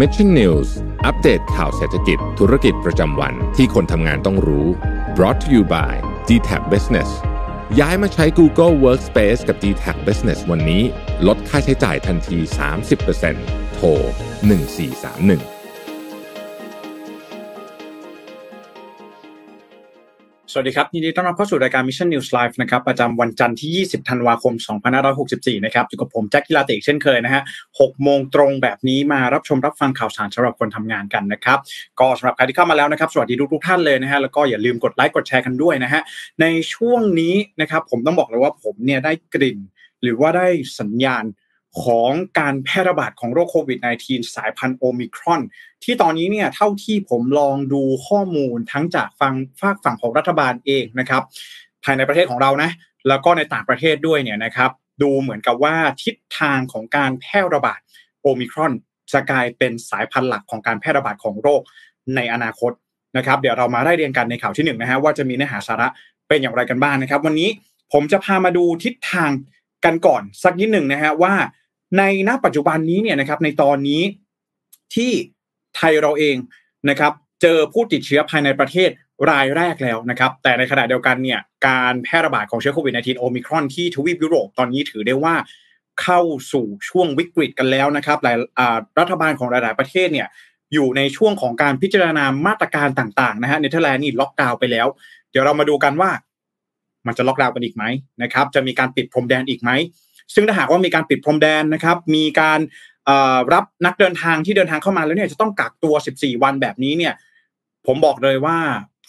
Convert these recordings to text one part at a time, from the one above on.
Mission News อัปเดตข่าวเศรษฐกิจธุรกิจประจำวันที่คนทำงานต้องรู้ brought to you by d t a c Business ย้ายมาใช้ Google Workspace กับ d t a c Business วันนี้ ลดค่าใช้จ่ายทันที 30%โทร1431 สวัสดีครับยินดีต้อนรับเข้าสู่รายการ Mission News Live นะครับประจำวันจันทร์ที่ 20 ธันวาคม 2564 นะครับอยู่กับผมแจ็คกิลาติเช่นเคยนะฮะ6โมงตรงแบบนี้มารับชมรับฟังข่าวสารสำหรับคนทำงานกันนะครับก็สำหรับใครที่เข้ามาแล้วนะครับสวัสดีทุกทุกท่านเลยนะฮะแล้วก็อย่าลืมกดไลค์กดแชร์กันด้วยนะฮะในช่วงนี้นะครับผมต้องบอกเลยว่าผมเนี่ยได้กลิ่น หรือว่าได้สัญญาณ ของการแพร่ระบาดของโรคโควิด -19 สายพันธุ์โอมิครอน ที่ตอนนี้เนี่ยเท่าที่ผมลองดูข้อมูลทั้งจากฟังฝากฝั่งของรัฐบาลเองนะครับ ภายในประเทศของเรานะ แล้วก็ในต่างประเทศด้วยเนี่ยนะครับ ดูเหมือนกับว่าทิศทางของการแพร่ระบาดโอมิครอนจะกลายเป็นสายพันธุ์หลักของการแพร่ระบาดของโรคในอนาคตนะครับ เดี๋ยวเรามาไล่เรียงกันในข่าวที่1นนะฮะว่าจะมีเนื้อหาสาระเป็นอย่างไรกันบ้างนะครับ วันนี้ผมจะพามาดูทิศทางกันก่อนสักนิดหนึ่งนะฮะว่า ในณปัจจุบันนี้เนี่ยนะครับในตอนนี้ที่ไทยเราเองนะครับเจอผู้ติดเชื้อภายในประเทศรายแรกแล้วนะครับ แต่ในขณะเดียวกันเนี่ยการแพร่ระบาดของเชื้อโควิด -19 โอมิครอนที่ทวีปยุโรปตอนนี้ถือได้ว่าเข้าสู่ช่วงวิกฤตกันแล้วนะครับหลายรัฐบาลของหลาย ๆ ประเทศเนี่ยอยู่ในช่วงของการพิจารณามาตรการต่าง ๆ นะฮะเนเธอร์แลนด์นี่ล็อกดาวน์ไปแล้ว เดี๋ยวเรามาดูกันว่ามันจะล็อกดาวน์กันอีกไหมนะครับ จะมีการปิดพรมแดนอีกไหม ซึ่งถ้าหากว่ามีการปิดพรมแดนนะครับ มีการรับนักเดินทางที่เดินทางเข้ามาแล้วเนี่ยจะต้องกักตัว 14 วันแบบนี้เนี่ย ผมบอกเลยว่า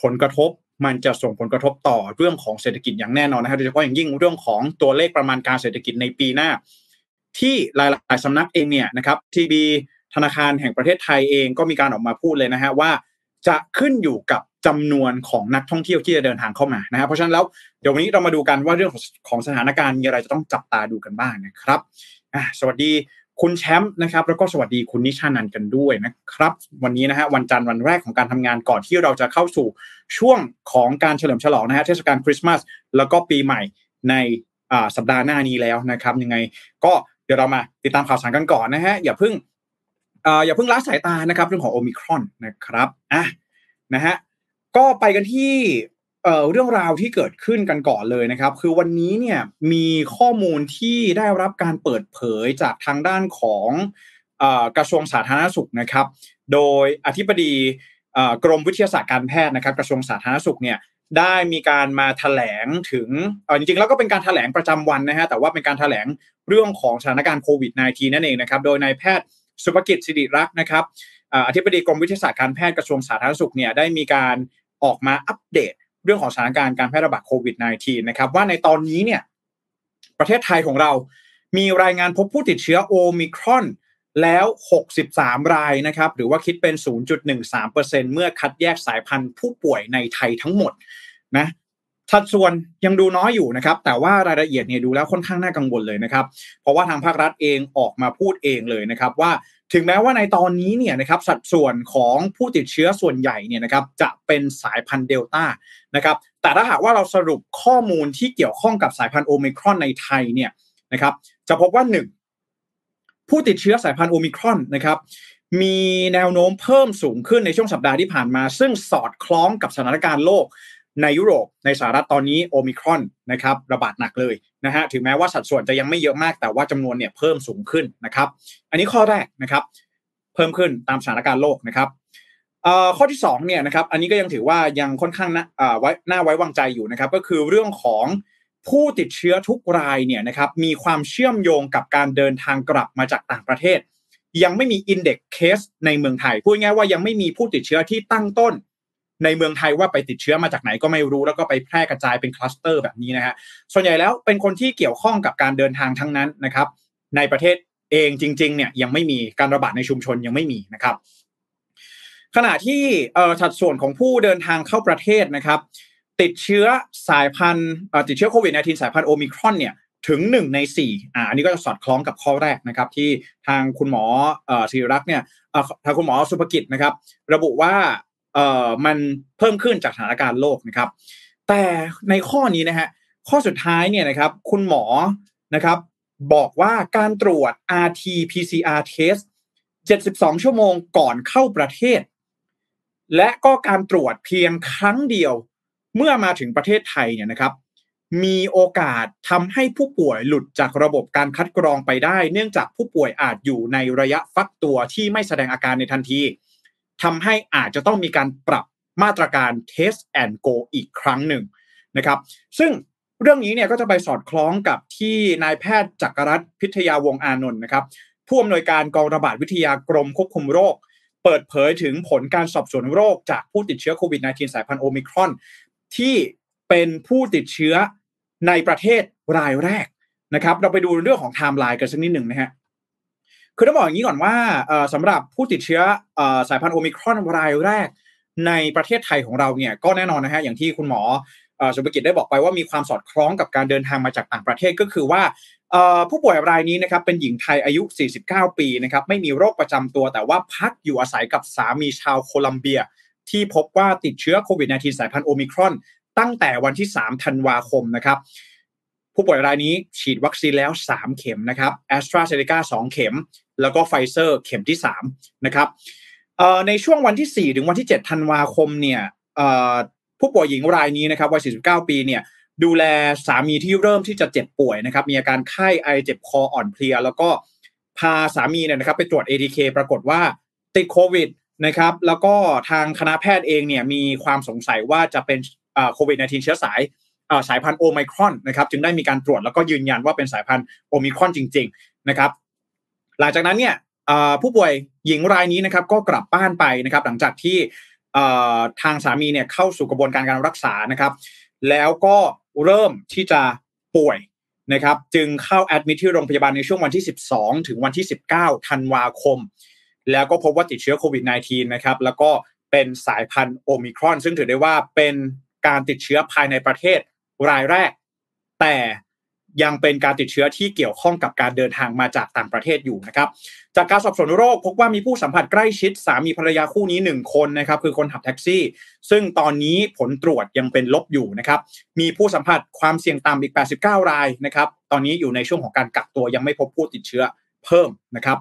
ผลกระทบมันจะส่งผลกระทบต่อเรื่องของเศรษฐกิจอย่างแน่นอนนะครับโดยเฉพาะอย่างยิ่งเรื่องของตัวเลขประมาณการเศรษฐกิจในปีหน้า ที่หลาย ๆสำนักเองเนี่ยนะครับทีบีธนาคารแห่งประเทศไทยเองก็มีการออกมาพูดเลยนะฮะว่า จะขึ้นอยู่กับ จำนวนของนักท่องเที่ยวที่จะเดินทางเข้ามานะครับเพราะฉะนั้นแล้วเดี๋ยววันนี้เรามาดูกันว่าเรื่องของสถานการณ์มีอะไรจะต้องจับตาดูกันบ้างนะครับสวัสดีคุณแชมป์นะครับแล้วก็สวัสดีคุณนิชานันกันด้วยนะครับ วันนี้นะฮะวันจันทร์วันแรกของการทำงานก่อนที่เราจะเข้าสู่ช่วงของการเฉลิมฉลองนะฮะเทศกาลคริสต์มาสแล้วก็ปีใหม่ในสัปดาห์หน้านี้แล้วนะครับ ยังไงก็เดี๋ยวเรามาติดตามข่าวสารกันก่อนนะฮะอย่าเพิ่งอย่าเพิ่งละสายตานะครับ เรื่องของโอมิครอนนะครับอะนะฮะ ก็ไปกันที่เรื่องราวที่เกิดขึ้นกันก่อนเลยนะครับ คือวันนี้เนี่ยมีข้อมูลที่ได้รับการเปิดเผยจากทางด้านของกระทรวงสาธารณสุขนะครับ โดยอธิบดีกรมวิทยาศาสตร์การแพทย์นะครับ กระทรวงสาธารณสุขเนี่ยได้มีการมาแถลงถึงจริงๆแล้วก็เป็นการแถลงประจำวันนะฮะแต่ว่าเป็นการแถลงเรื่องของสถานการณ์โควิด -19 นั่นเองนะครับ โดยนายแพทย์สุภกิจสิริรักษ์นะครับอธิบดีกรมวิทยาศาสตร์การแพทย์กระทรวงสาธารณสุขเนี่ยได้มีการ ออกมาอัปเดตเรื่องของสถานการณ์การแพร่ระบาดโควิด -19 นะครับว่าในตอนนี้เนี่ยประเทศไทยของเรามีรายงานพบผู้ติดเชื้อโอมิครอนแล้ว 63 รายนะครับ หรือว่าคิดเป็น 0.13%เมื่อคัดแยกสายพันธุ์ผู้ป่วยในไทยทั้งหมดนะสัดส่วนยังดูน้อยอยู่นะครับ แต่ว่ารายละเอียดเนี่ยดูแล้วค่อนข้างน่ากังวลเลยนะครับ เพราะว่าทางภาครัฐเองออกมาพูดเองเลยนะครับ ว่า ถึงแม้ว่าในตอนนี้เนี่ยนะครับสัดส่วนของผู้ติดเชื้อส่วนใหญ่เนี่ยนะครับจะเป็นสายพันธุ์เดลต้านะครับแต่ถ้าหากว่าเราสรุปข้อมูลที่เกี่ยวข้องกับสายพันธุ์โอมิครอนในไทยเนี่ยนะครับจะพบว่าหนึ่งผู้ติดเชื้อสายพันธุ์โอมิครอนนะครับมีแนวโน้มเพิ่มสูงขึ้นในช่วงสัปดาห์ที่ผ่านมา ซึ่งสอดคล้องกับสถานการณ์โลก ในยุโรปในสหรัฐตอนนี้โอมิครอนนะครับระบาดหนักเลยนะฮะถึงแม้ว่าสัดส่วนจะยังไม่เยอะมากแต่ว่าจำนวนเนี่ยเพิ่มสูงขึ้นนะครับ อันนี้ข้อแรกนะครับ เพิ่มขึ้นตามสถานการณ์โลกนะครับข้อที่2เนี่ยนะครับอันนี้ก็ยังถือว่ายังค่อนข้างน่าไว้น่าไว้วางใจอยู่นะครับ ก็คือเรื่องของผู้ติดเชื้อทุกรายเนี่ยนะครับมีความเชื่อมโยงกับการเดินทางกลับมาจากต่างประเทศ ยังไม่มี index case ในเมืองไทยพูดง่ายว่ายังไม่มีผู้ติดเชื้อที่ตั้งต้น ในเมืองไทยว่าไปติดเชื้อมาจากไหนก็ไม่รู้แล้วก็ไปแพร่กระจายเป็นคลัสเตอร์แบบนี้นะฮะส่วนใหญ่แล้วเป็นคนที่เกี่ยวข้องกับการเดินทางทั้งนั้นนะครับ ในประเทศเองจริงๆเนี่ยยังไม่มีการระบาดในชุมชนยังไม่มีนะครับ ขณะที่สัดส่วนของผู้เดินทางเข้าประเทศนะครับ ติดเชื้อสายพันธุ์ติดเชื้อโควิด -19 สายพันธุ์โอมิครอนเนี่ยถึงหนึ่งในสี่อ่าอันนี้ก็จะสอดคล้องกับข้อแรกนะครับ ที่ทางคุณหมอเอ่อศิริรักษ์เนี่ยทางคุณหมอสุภกิจนะครับ ระบุว่า เอ่อมันเพิ่มขึ้นจากสถานการณ์โลกนะครับ แต่ในข้อนี้นะฮะข้อสุดท้ายเนี่ยนะครับ คุณหมอนะครับบอกว่าการตรวจ rt pcr test 72 ชั่วโมงก่อนเข้าประเทศ และก็การตรวจเพียงครั้งเดียวเมื่อมาถึงประเทศไทยเนี่ยนะครับ มีโอกาสทำให้ผู้ป่วยหลุดจากระบบการคัดกรองไปได้ เนื่องจากผู้ป่วยอาจอยู่ในระยะฟักตัวที่ไม่แสดงอาการในทันที ทำให้อาจจะต้องมีการปรับมาตรการ Test and Go อีกครั้งหนึ่งนะครับ ซึ่งเรื่องนี้เนี่ยก็จะไปสอดคล้องกับที่นายแพทย์จักรรัฐ พิทยาวงศ์อานนท์นะครับ ผู้อำนวยการกองระบาดวิทยากรมควบคุมโรค เปิดเผยถึงผลการสอบสวนโรคจากผู้ติดเชื้อโควิด -19 สายพันธุ์โอมิครอน ที่เป็นผู้ติดเชื้อในประเทศรายแรกนะครับ เราไปดูเรื่องของไทม์ไลน์กันสักนิดหนึ่งนะฮะ คือต้องบอกอย่างนี้ก่อนว่าสำหรับผู้ติดเชื้อสายพันธุ์โอมิครอนรายแรก ในประเทศไทยของเราเนี่ยก็แน่นอนนะฮะอย่างที่คุณหมอสุภกิจได้บอกไปว่ามีความสอดคล้องกับการเดินทางมาจากต่างประเทศก็คือว่าผู้ป่วยรายนี้นะครับเป็นหญิงไทยอายุ 49 ปีนะครับไม่มีโรคประจำตัว แต่ว่าพักอยู่อาศัยกับสามีชาวโคลัมเบีย ที่พบว่าติดเชื้อโควิด -19 สายพันธุ์โอมิครอนตั้งแต่วันที่ 3 ธันวาคมนะครับ ผู้ป่วยรายนี้ฉีดวัคซีนแล้ว 3 เข็มนะครับแอสตราเซเนกา2เข็ม แล้วก็ไฟเซอร์เข็มที่3นะครับในช่วงวันที่ 4 ถึงวันที่ 7 ธันวาคมเนี่ยผู้ป่วยหญิงรายนี้นะครับวัย 49 ปีเนี่ยดูแลสามีที่เริ่มที่จะเจ็บป่วยนะครับ มีอาการไข้ไอเจ็บคออ่อนเพลีย แล้วก็พาสามีเนี่ยนะครับ ไปตรวจ ATK ปรากฏว่าติดโควิดนะครับ แล้วก็ทางคณะแพทย์เองเนี่ยมีความสงสัยว่าจะเป็นโควิด -19 เชื้อสาย สายพันธุ์โอไมครอนนะครับจึงได้มีการตรวจแล้วก็ยืนยันว่าเป็นสายพันธุ์โอมิครอนจริง ๆนะครับ หลังจากนั้นเนี่ยผู้ป่วยหญิงรายนี้นะครับก็กลับบ้านไปนะครับ หลังจากที่ทางสามีเนี่ยเข้าสู่กระบวนการการรักษานะครับ แล้วก็เริ่มที่จะป่วยนะครับ จึงเข้าแอดมิทที่โรงพยาบาลในช่วงวันที่ 12 ถึงวันที่ 19 ธันวาคม แล้วก็พบว่าติดเชื้อโควิด -19 นะครับ แล้วก็เป็นสายพันธุ์โอมิครอน ซึ่งถือได้ว่าเป็นการติดเชื้อภายในประเทศ รายแรก แต่ยังเป็นการติดเชื้อที่เกี่ยวข้องกับการเดินทางมาจากต่างประเทศอยู่นะครับ จากการสอบสวนโรคพบว่ามีผู้สัมผัสใกล้ชิดสามีภรรยาคู่นี้ 1 คนนะครับคือคนขับแท็กซี่ ซึ่งตอนนี้ผลตรวจยังเป็นลบอยู่นะครับ มีผู้สัมผัสความเสี่ยงต่ำอีก 89 รายนะครับ ตอนนี้อยู่ในช่วงของการกักตัวยังไม่พบผู้ติดเชื้อเพิ่มนะครับ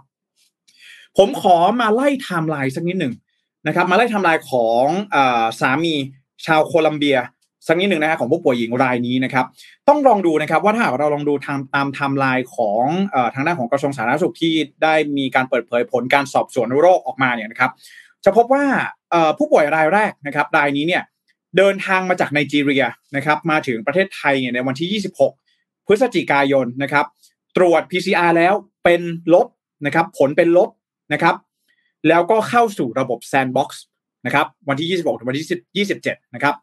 ผมขอมาไล่ไทม์ไลน์สักนิดหนึ่งนะครับ มาไล่ไทม์ไลน์ของอสามีชาวโคลัมเบีย สักนิดหนึ่งนะฮะของผู้ป่วยหญิงรายนี้นะครับ ต้องลองดูนะครับว่าถ้าเราลองดูตามตามไทม์ไลน์ของทางด้านของกระทรวงสาธารณสุขที่ได้มีการเปิดเผยผลการสอบสวนโรคออกมาเนี่ยนะครับ จะพบว่าผู้ป่วยรายแรกนะครับรายนี้เนี่ยเดินทางมาจากไนจีเรียนะครับ มาถึงประเทศไทยเนี่ยในวันที่ 26 พฤศจิกายนนะครับ ตรวจ PCR แล้วเป็นลบนะครับ ผลเป็นลบนะครับ แล้วก็เข้าสู่ระบบแซนด์บ็อกซ์นะครับ วันที่ 26 ถึงวันที่ 27 นะครับ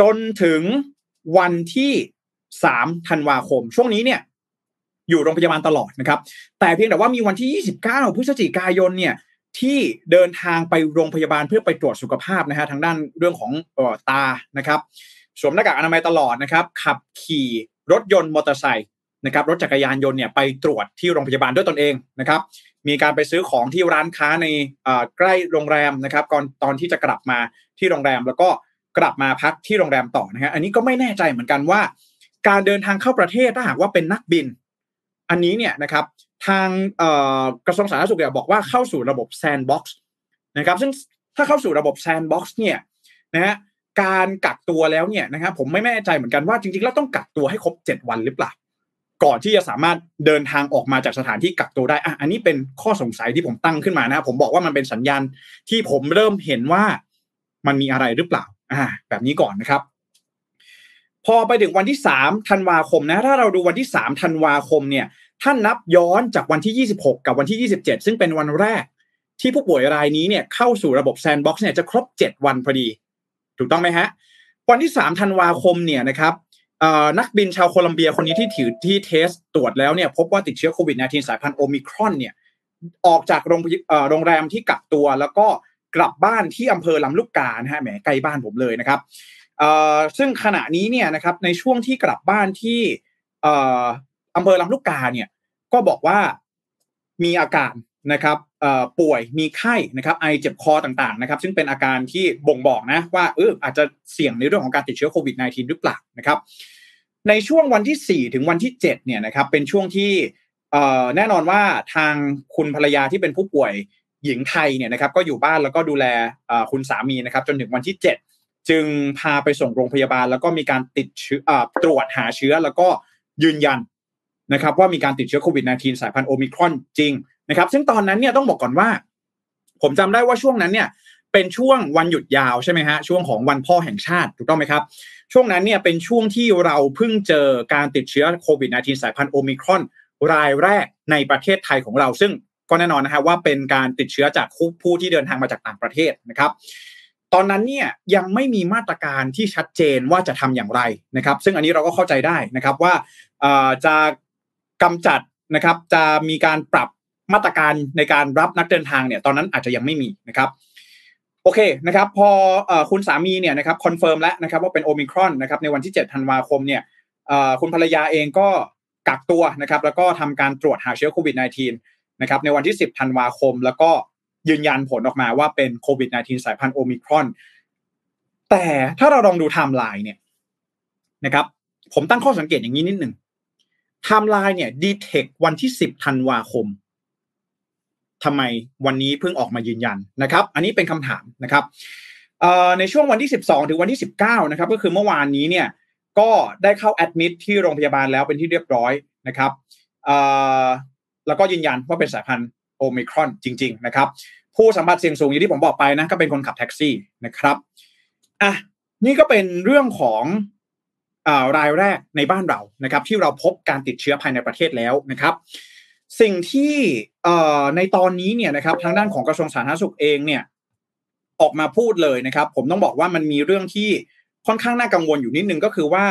จนถึงวันที่สามธันวาคม ช่วงนี้เนี่ย อยู่โรงพยาบาลตลอดนะครับ แต่เพียงแต่ว่ามีวันที่ 29 พฤศจิกายนเนี่ยที่เดินทางไปโรงพยาบาลเพื่อไปตรวจสุขภาพนะฮะทางด้านเรื่องของเอ่อตานะครับ สวมหน้ากากอนามัยตลอดนะครับ ขับขี่รถยนต์มอเตอร์ไซค์นะครับรถจักรยานยนต์เนี่ยไปตรวจที่โรงพยาบาลด้วยตนเองนะครับ มีการไปซื้อของที่ร้านค้าในใกล้โรงแรมนะครับก่อนตอนที่จะกลับมาที่โรงแรมแล้วก็ กลับมาพักที่โรงแรมต่อนะฮะอันนี้ก็ไม่แน่ใจเหมือนกันว่า การเดินทางเข้าประเทศถ้าหากว่าเป็นนักบิน อันนี้เนี่ยนะครับทางกระทรวงสาธารณสุขบอกว่าเข้าสู่ระบบแซนด์บ็อกซ์นะครับซึ่งถ้าเข้าสู่ระบบแซนด์บ็อกซ์เนี่ยนะฮะการกักตัวแล้วเนี่ยนะครับผมไม่แน่ใจเหมือนกันว่าจริงๆแล้วต้องกักตัวให้ครบ 7 วันหรือเปล่า ก่อนที่จะสามารถเดินทางออกมาจากสถานที่กักตัวได้อะอันนี้เป็นข้อสงสัยที่ผมตั้งขึ้นมานะผมบอกว่ามันเป็นสัญญาณที่ผมเริ่มเห็นว่ามันมีอะไรหรือเปล่า อ่าแบบนี้ก่อนนะครับ พอไปถึงวันที่สามธันวาคมนะ ถ้าเราดูวันที่สามธันวาคมเนี่ยท่านนับย้อนจากวันที่ยี่สิบหกกับวันที่ยี่สิบเจ็ดซึ่งเป็นวันแรก ที่ผู้ป่วยรายนี้เนี่ยเข้าสู่ระบบแซนด์บ็อกซ์เนี่ยจะครบเจ็ดวันพอดี ถูกต้องไหมฮะ วันที่สามธันวาคมเนี่ยนะครับนักบินชาวโคลัมเบียคนนี้ที่ถือที่เทสตรวจแล้วเนี่ยพบว่าติดเชื้อโควิด -19 สายพันธุ์โอมิครอนเนี่ยออกจากโรงโรงแรมที่กักตัวแล้วก็ กลับบ้านที่อำเภอลำลูกกานะฮะแหมใกล้บ้านผมเลยนะครับซึ่งขณะนี้เนี่ยนะครับในช่วงที่กลับบ้านที่อำเภอลำลูกกาเนี่ยก็บอกว่ามีอาการนะครับป่วยมีไข้นะครับไอเจ็บคอต่างๆนะครับซึ่งเป็นอาการที่บ่งบอกนะว่าเอออาจจะเสี่ยงในเรื่องของการติดเชื้อโควิด -19 หรือเปล่านะครับในช่วงวันที่ 4 ถึงวันที่ 7เนี่ยนะครับเป็นช่วงที่แน่นอนว่าทางคุณภรรยาที่เป็นผู้ป่วย หญิงไทยเนี่ยนะครับก็อยู่บ้านแล้วก็ดูแลคุณสามีนะครับจนถึงวันที่ 7 จึงพาไปส่งโรงพยาบาล แล้วก็มีการติดเชื้อตรวจหาเชื้อแล้วก็ยืนยันนะครับว่ามีการติดเชื้อโควิด -19 สายพันธุ์โอมิครอนจริงนะครับ ซึ่งตอนนั้นเนี่ยต้องบอกก่อนว่า ผมจำได้ว่าช่วงนั้นเนี่ยเป็นช่วงวันหยุดยาวใช่ไหมฮะช่วงของวันพ่อแห่งชาติถูกต้องไหมครับ ช่วงนั้นเนี่ยเป็นช่วงที่เราเพิ่งเจอการติดเชื้อโควิด -19 สายพันธุ์โอมิครอนรายแรกในประเทศไทยของเรา ซึ่ง ก็แน่นอนนะฮะว่าเป็นการติดเชื้อจากผู้ที่เดินทางมาจากต่างประเทศนะครับ ตอนนั้นเนี่ยยังไม่มีมาตรการที่ชัดเจนว่าจะทำอย่างไรนะครับ ซึ่งอันนี้เราก็เข้าใจได้นะครับว่าจะกำจัดนะครับจะมีการปรับมาตรการในการรับนักเดินทางเนี่ยตอนนั้นอาจจะยังไม่มีนะครับโอเคนะครับพอคุณสามีเนี่ยนะครับ confirm แล้วนะครับว่าเป็นโอมิครอนนะครับในวันที่7ธันวาคมเนี่ยคุณภรรยาเองก็กักตัวนะครับแล้วก็ทำการตรวจหาเชื้อโควิด -19 นะครับในวันที่ 10 ธันวาคม แล้วก็ยืนยันผลออกมาว่าเป็นโควิด -19 สายพันธุ์โอมิครอน แต่ถ้าเราลองดูไทม์ไลน์เนี่ยนะครับผมตั้งข้อสังเกตอย่างนี้นิดหนึ่งไทม์ไลน์เนี่ย detect วันที่ 10 ธันวาคมทำไมวันนี้เพิ่งออกมายืนยันนะครับ อันนี้เป็นคำถามนะครับในช่วงวันที่ 12 ถึงวันที่ 19 นะครับ ก็คือเมื่อวานนี้เนี่ยก็ได้เข้า admit ที่โรงพยาบาลแล้วเป็นที่เรียบร้อยนะครับ แล้วก็ยืนยันว่าเป็นสายพันธุ์โอมิครอนจริง ๆ นะครับ ผู้สัมผัสเสี่ยงสูงอย่างที่ผมบอกไปนะก็เป็นคนขับแท็กซี่นะครับอะนี่ก็เป็นเรื่องของรายแรกในบ้านเรานะครับ ที่เราพบการติดเชื้อภายในประเทศแล้วนะครับ สิ่งที่ในตอนนี้เนี่ยนะครับ ทางด้านของกระทรวงสาธารณสุขเองเนี่ยออกมาพูดเลยนะครับ ผมต้องบอกว่ามันมีเรื่องที่ค่อนข้างน่ากังวลอยู่นิดนึงก็คือว่า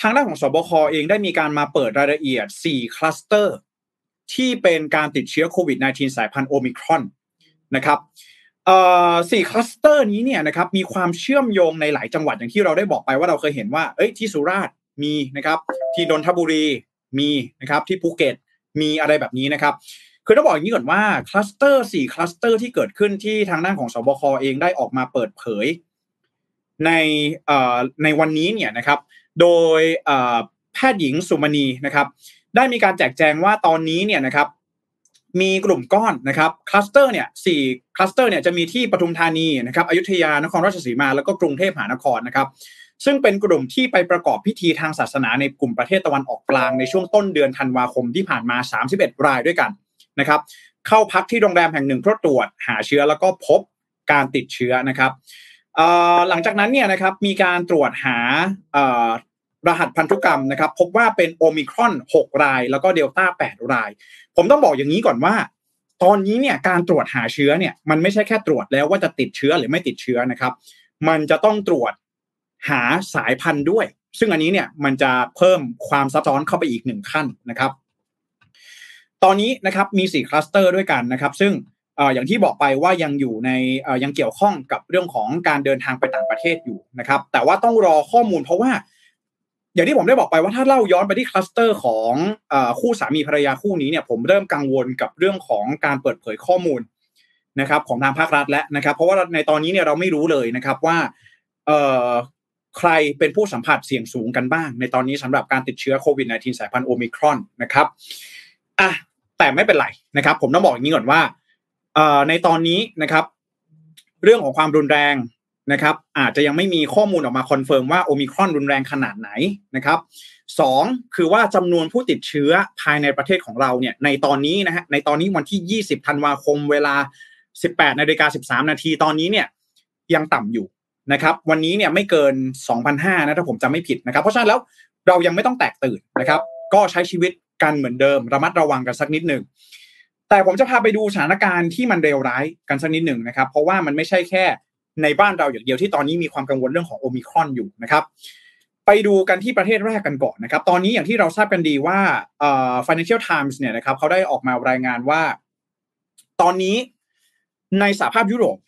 ทางด้านของสบคเองได้มีการมาเปิดรายละเอียด 4 คลัสเตอร์ ที่เป็นการติดเชื้อโควิด -19 สายพันธุ์โอมิครอนนะครับสี่คลัสเตอร์นี้เนี่ยนะครับมีความเชื่อมโยงในหลายจังหวัดอย่างที่เราได้บอกไปว่าเราเคยเห็นว่าเอ้ยที่สุราษฎร์มีนะครับ ที่นนทบุรีมีนะครับที่ภูเก็ตมีอะไรแบบนี้นะครับคือต้องบอกอย่างนี้ก่อนว่าคลัสเตอร์สี่คลัสเตอร์ที่เกิดขึ้นที่ทางด้านของศบคเองได้ออกมาเปิดเผย ในในวันนี้เนี่ยนะครับ โดยแพทย์หญิงสุมนีนะครับ ได้มีการแจกแจงว่าตอนนี้เนี่ยนะครับมีกลุ่มก้อนนะครับคลัสเตอร์เนี่ยสี่คลัสเตอร์เนี่ยจะมีที่ปทุมธานีนะครับอยุธยานครราชสีมาแล้วก็กรุงเทพมหานครนะครับซึ่งเป็นกลุ่มที่ไปประกอบพิธีทางศาสนาในกลุ่มประเทศตะวันออกกลางในช่วงต้นเดือนธันวาคมที่ผ่านมา 31 รายด้วยกันนะครับเข้าพักที่โรงแรมแห่งหนึ่งเพื่อตรวจหาเชื้อแล้วก็พบการติดเชื้อนะครับหลังจากนั้นเนี่ยนะครับมีการตรวจหา รหัสพันธุกรรมนะครับ พบว่าเป็นโอมิครอน 6 ราย แล้วก็เดลต้า 8 ราย ผมต้องบอกอย่างนี้ก่อนว่า ตอนนี้เนี่ยการตรวจหาเชื้อเนี่ยมันไม่ใช่แค่ตรวจแล้วว่าจะติดเชื้อหรือไม่ติดเชื้อนะครับ มันจะต้องตรวจหาสายพันธุ์ด้วย ซึ่งอันนี้เนี่ยมันจะเพิ่มความซับซ้อนเข้าไปอีกหนึ่งขั้นนะครับ ตอนนี้นะครับมี 4 คลัสเตอร์ด้วยกันนะครับ ซึ่งอย่างที่บอกไปว่ายังอยู่ในยังเกี่ยวข้องกับเรื่องของการเดินทางไปต่างประเทศอยู่นะครับ แต่ว่าต้องรอข้อมูลเพราะว่า อย่างที่ผมได้บอกไปว่าถ้าเล่าย้อนไปที่คลัสเตอร์ของคู่สามีภรรยาคู่นี้เนี่ยผมเริ่มกังวลกับเรื่องของการเปิดเผยข้อมูลนะครับของทางภาครัฐแล้วนะครับ เพราะว่าในตอนนี้เนี่ยเราไม่รู้เลยนะครับว่าใครเป็นผู้สัมผัสเสี่ยงสูงกันบ้าง ในตอนนี้สำหรับการติดเชื้อโควิด -19 สายพันธุ์โอมิครอนนะครับอะแต่ไม่เป็นไรนะครับ ผมต้องบอกอย่างนี้ก่อนว่าในตอนนี้นะครับ เรื่องของความรุนแรง นะครับอาจจะยังไม่มีข้อมูลออกมา confirm ว่าโอมิครอนรุนแรงขนาดไหนนะครับสองคือว่าจำนวนผู้ติดเชื้อภายในประเทศของเราเนี่ยในตอนนี้นะฮะในตอนนี้วันที่ 20ธันวาคมเวลา 18นาฬิกา13 นาทีตอนนี้เนี่ยยังต่ำอยู่นะครับวันนี้เนี่ยไม่เกิน 2,500นะถ้าผมจำไม่ผิดนะครับ เพราะฉะนั้นแล้วเรายังไม่ต้องแตกตื่นนะครับก็ใช้ชีวิตกันเหมือนเดิม ระมัดระวังกันสักนิดหนึ่งแต่ผมจะพาไปดูสถานการณ์ที่มันเลวร้ายกันสักนิดหนึ่งนะครับ เพราะว่ามันไม่ใช่แค่ ในบ้านเราอย่างเดียวที่ตอนนี้มีความกังวลเรื่องของโอมิครอนอยู่นะครับ ไปดูกันที่ประเทศแรกกันก่อนนะครับ ตอนนี้อย่างที่เราทราบกันดีว่า Financial Times เนี่ยนะครับเขาได้ออกมารายงานว่า ตอนนี้ในสหภาพยุโรป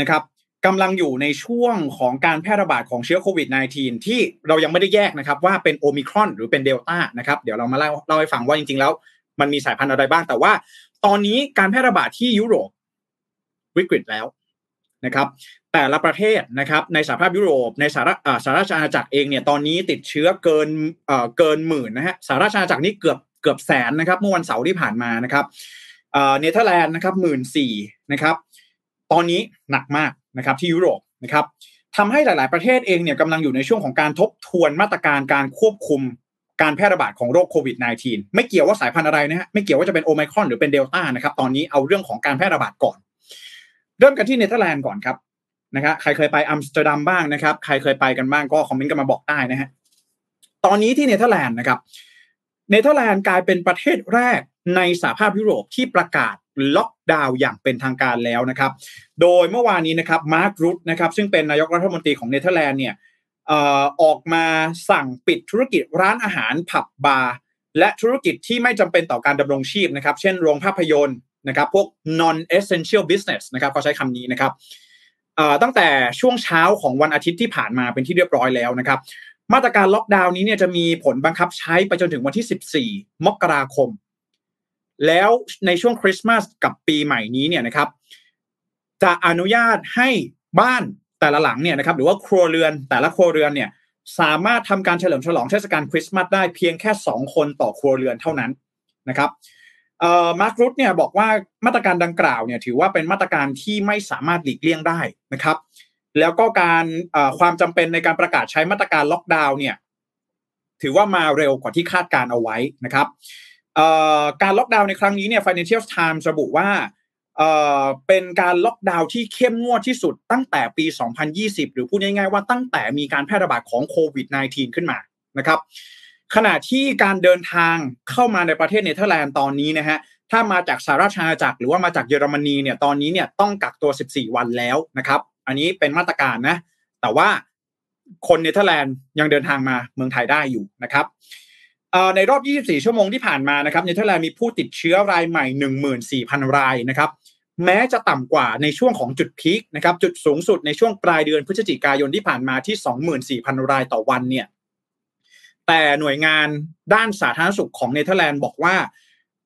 นะครับกำลังอยู่ในช่วงของการแพร่ระบาดของเชื้อโควิด -19 ที่เรายังไม่ได้แยกนะครับ ว่าเป็นโอมิครอนหรือเป็นเดลต้านะครับ เดี๋ยวเรามาเล่าเล่าให้ฟังว่าจริงๆแล้ว มันมีสายพันธุ์อะไรบ้างแต่ว่า ตอนนี้การแพร่ระบาดที่ยุโรปวิกฤตแล้ว นะครับแต่ละประเทศนะครับในสหภาพยุโรปในสหรัฐสหราชอาณาจักรเองเนี่ยตอนนี้ติดเชื้อเกินเกินหมื่นนะฮะสหราชอาณาจักรนี่เกือบเกือบแสนนะครับเมื่อวันเสาร์ที่ผ่านมานะครับเนเธอร์แลนด์นะครับหมื่นสี่นะครับตอนนี้หนักมากนะครับที่ยุโรปนะครับทำให้หลาย ๆ ประเทศเองเนี่ยกำลังอยู่ในช่วงของการทบทวนมาตรการการควบคุมการแพร่ระบาดของโรคโควิด -19 ไม่เกี่ยวว่าสายพันธุ์อะไรนะฮะไม่เกี่ยวว่าจะเป็นโอไมครอนหรือเป็นเดลต้านะครับตอนนี้เอาเรื่องของการแพร่ระบาดก่อน เริ่มกันที่เนเธอร์แลนด์ก่อนครับนะครับใครเคยไปอัมสเตอร์ดัมบ้างนะครับ ใครเคยไปกันบ้างก็คอมเมนต์กันมาบอกได้นะฮะตอนนี้ที่เนเธอร์แลนด์นะครับเนเธอร์แลนด์กลายเป็นประเทศแรกในสหภาพยุโรปที่ประกาศล็อกดาวน์อย่างเป็นทางการแล้วนะครับ โดยเมื่อวานนี้นะครับมาร์ครูตนะครับซึ่งเป็นนายกรัฐมนตรีของเนเธอร์แลนด์เนี่ยออกมาสั่งปิดธุรกิจร้านอาหารผับบาร์และธุรกิจที่ไม่จำเป็นต่อการดำรงชีพนะครับ เช่นโรงภาพยนตร์ นะครับพวก non essential business นะครับเขาใช้คำนี้นะครับตั้งแต่ช่วงเช้าของวันอาทิตย์ที่ผ่านมาเป็นที่เรียบร้อยแล้วนะครับ มาตรการล็อกดาวน์นี้เนี่ยจะมีผลบังคับใช้ไปจนถึงวันที่ 14 มกราคม แล้วในช่วงคริสต์มาสกับปีใหม่นี้เนี่ยนะครับ จะอนุญาตให้บ้านแต่ละหลังเนี่ยนะครับ หรือว่าครัวเรือนแต่ละครัวเรือนเนี่ยสามารถทำการเฉลิมฉลองเทศกาลคริสต์มาสได้เพียงแค่ 2 คนต่อครัวเรือนเท่านั้นนะครับ มาร์ครุตเนี่ยบอกว่ามาตรการดังกล่าวเนี่ยถือว่าเป็นมาตรการที่ไม่สามารถหลีกเลี่ยงได้นะครับ แล้วก็การความจำเป็นในการประกาศใช้มาตรการล็อกดาวน์เนี่ยถือว่ามาเร็วกว่าที่คาดการเอาไว้นะครับการล็อกดาวน์ในครั้งนี้เนี่ย Financial Times ระบุว่าเป็นการล็อกดาวน์ที่เข้มงวดที่สุดตั้งแต่ปี 2020 หรือพูดง่ายๆว่าตั้งแต่มีการแพร่ระบาดของโควิด -19 ขึ้นมานะครับ ขณะที่การเดินทางเข้ามาในประเทศเนเธอร์แลนด์ตอนนี้นะฮะถ้ามาจากสหราชอาณาจักรหรือว่ามาจากเยอรมนีเนี่ยตอนนี้เนี่ยต้องกักตัว 14 วันแล้วนะครับ อันนี้เป็นมาตรการนะ แต่ว่าคนเนเธอร์แลนด์ยังเดินทางมาเมืองไทยได้อยู่นะครับในรอบ 24 ชั่วโมงที่ผ่านมานะครับเนเธอร์แลนด์มีผู้ติดเชื้อรายใหม่ 14,000 รายนะครับ แม้จะต่ำกว่าในช่วงของจุดพีคนะครับ จุดสูงสุดในช่วงปลายเดือนพฤศจิกายนที่ผ่านมาที่ 24,000 รายต่อวันเนี่ย แต่หน่วยงานด้านสาธารณสุขของเนเธอร์แลนด์บอกว่า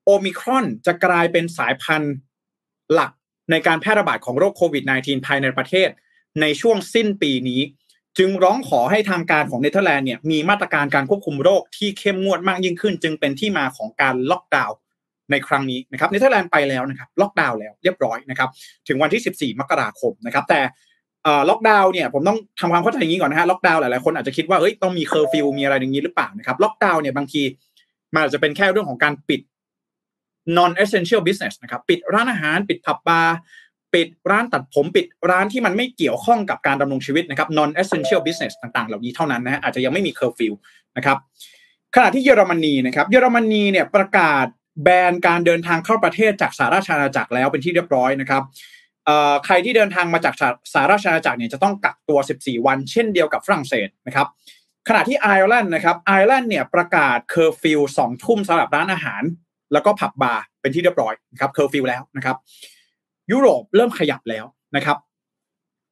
โอมิครอนจะกลายเป็นสายพันธุ์หลักในการแพร่ระบาดของโรคโควิด -19 ภายในประเทศ ในช่วงสิ้นปีนี้ จึงร้องขอให้ทางการของเนเธอร์แลนด์เนี่ยมีมาตรการการควบคุมโรคที่เข้มงวดมากยิ่งขึ้น จึงเป็นที่มาของการล็อกดาวน์ในครั้งนี้นะครับเนเธอร์แลนด์ไปแล้วนะครับล็อกดาวน์แล้วเรียบร้อยนะครับถึงวันที่ 14 มกราคมนะครับแต่ ล็อกดาวน์เนี่ยผมต้องทำความเข้าใจอย่างนี้ก่อนนะฮะล็อกดาวน์หลายๆคนอาจจะคิดว่าเฮ้ยต้องมีเคอร์ฟิวมีอะไรอย่างนี้หรือเปล่านะครับล็อกดาวน์เนี่ยบางทีมันอาจจะเป็นแค่เรื่องของการปิด non essential business นะครับปิดร้านอาหารปิดผับบาร์ปิดร้านตัดผมปิดร้านที่มันไม่เกี่ยวข้องกับการดำรงชีวิตนะครับ non essential business ต่างๆ เหล่านี้เท่านั้นนะอาจจะยังไม่มีเคอร์ฟิวนะครับขณะที่เยอรมนีนะครับเยอรมนีเนี่ยประกาศแบนการเดินทางเข้าประเทศจากสหราชอาณาจักรแล้วเป็นที่เรียบร้อยนะครับ ใครที่เดินทางมาจากสหราชอาณาจักรเนี่ยจะต้องกักตัว 14 วัน เช่นเดียวกับฝรั่งเศสนะครับขณะที่ไอร์แลนด์นะครับไอร์แลนด์เนี่ยประกาศเคอร์ฟิวสองทุ่มสำหรับร้านอาหาร แล้วก็ผับบาร์เป็นที่เรียบร้อยนะครับเคอร์ฟิวแล้วนะครับยุโรปเริ่มขยับแล้วนะครับ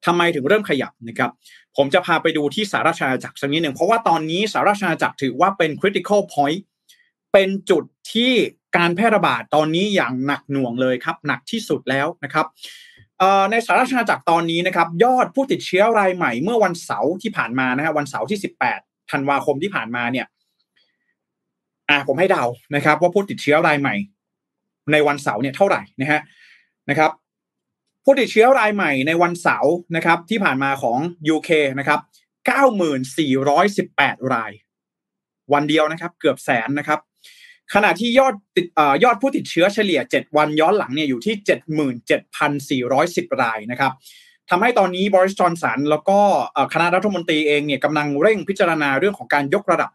ทำไมถึงเริ่มขยับนะครับ ผมจะพาไปดูที่สหราชอาณาจักรสักนิดหนึ่งเพราะว่าตอนนี้สหราชอาณาจักรถือว่าเป็น critical point เป็นจุดที่การแพร่ระบาดตอนนี้อย่างหนักหน่วงเลยครับ หนักที่สุดแล้วนะครับ ในสหราชอาณาจักรตอนนี้นะครับยอดผู้ติดเชื้อรายใหม่เมื่อวันเสาร์ที่ผ่านมานะฮะวันเสาร์ที่ 18 ธันวาคมที่ผ่านมาเนี่ยอ่าผมให้เดานะครับ ว่าผู้ติดเชื้อรายใหม่ ในวันเสาร์เนี่ยเท่าไหร่นะฮะนะครับ ผู้ติดเชื้อรายใหม่ในวันเสาร์นะครับ ที่ผ่านมาของ UK นะครับ 9,418 ราย วันเดียวนะครับ เกือบแสนนะครับ ขณะที่ยอดติดยอดผู้ติดเชื้อเฉลี่ย 7 วันย้อนหลังเนี่ยอยู่ที่ 77,410 รายนะครับทำให้ตอนนี้บริสจอนสันแล้วก็คณะรัฐมนตรีเองเนี่ยกำลังเร่งพิจารณาเรื่องของการยกระดับ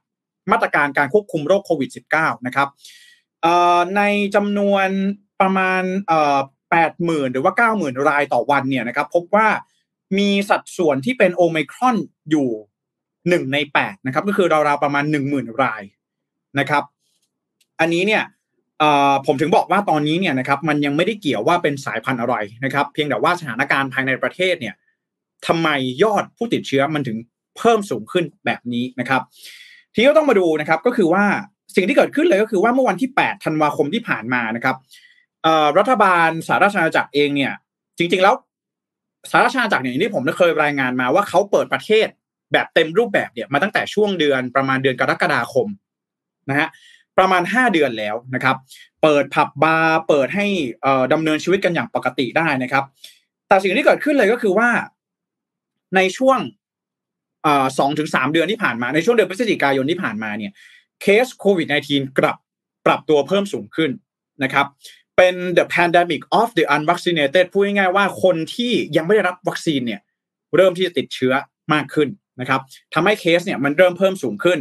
มาตรการการควบคุมโรคโควิด -19 นะครับในจำนวนประมาณ80,000หรือว่า 90,000 รายต่อวันเนี่ยนะครับพบว่ามีสัดส่วนที่เป็นโอไมครอนอยู่หนึ่งในแปดนะครับก็คือราวๆประมาณหนึ่งหมื่นรายนะครับ อันนี้เนี่ยผมถึงบอกว่าตอนนี้เนี่ยนะครับมันยังไม่ได้เกี่ยวว่าเป็นสายพันธุ์อะไรนะครับ เพียงแต่ว่าสถานการณ์ภายในประเทศเนี่ยทำไมยอดผู้ติดเชื้อมันถึงเพิ่มสูงขึ้นแบบนี้นะครับ ที่ก็ต้องมาดูนะครับก็คือว่าสิ่งที่เกิดขึ้นเลยก็คือว่าเมื่อวันที่ 8 ธันวาคมที่ผ่านมานะครับรัฐบาลสหราชอาณาจักรเองเนี่ยจริง ๆ แล้วสหราชอาณาจักรเนี่ยที่ผมเคยรายงานมาว่าเขาเปิดประเทศแบบเต็มรูปแบบเนี่ยมาตั้งแต่ช่วงเดือนประมาณเดือนกรกฎาคมนะฮะ ประมาณห้าเดือนแล้วนะครับ เปิดผับบาร์เปิดให้ดำเนินชีวิตกันอย่างปกติได้นะครับ แต่สิ่งที่เกิดขึ้นเลยก็คือว่า ในช่วงสองถึงสามเดือนที่ผ่านมาในช่วงเดือนพฤศจิกายนที่ผ่านมาเนี่ยเคสโควิด -19 กลับปรับตัวเพิ่มสูงขึ้นนะครับ เป็น the pandemic of the unvaccinated พูดง่ายๆว่าคนที่ยังไม่ได้รับวัคซีนเนี่ยเริ่มที่จะติดเชื้อมากขึ้นนะครับทำให้เคสเนี่ยมันเริ่มเพิ่มสูงขึ้น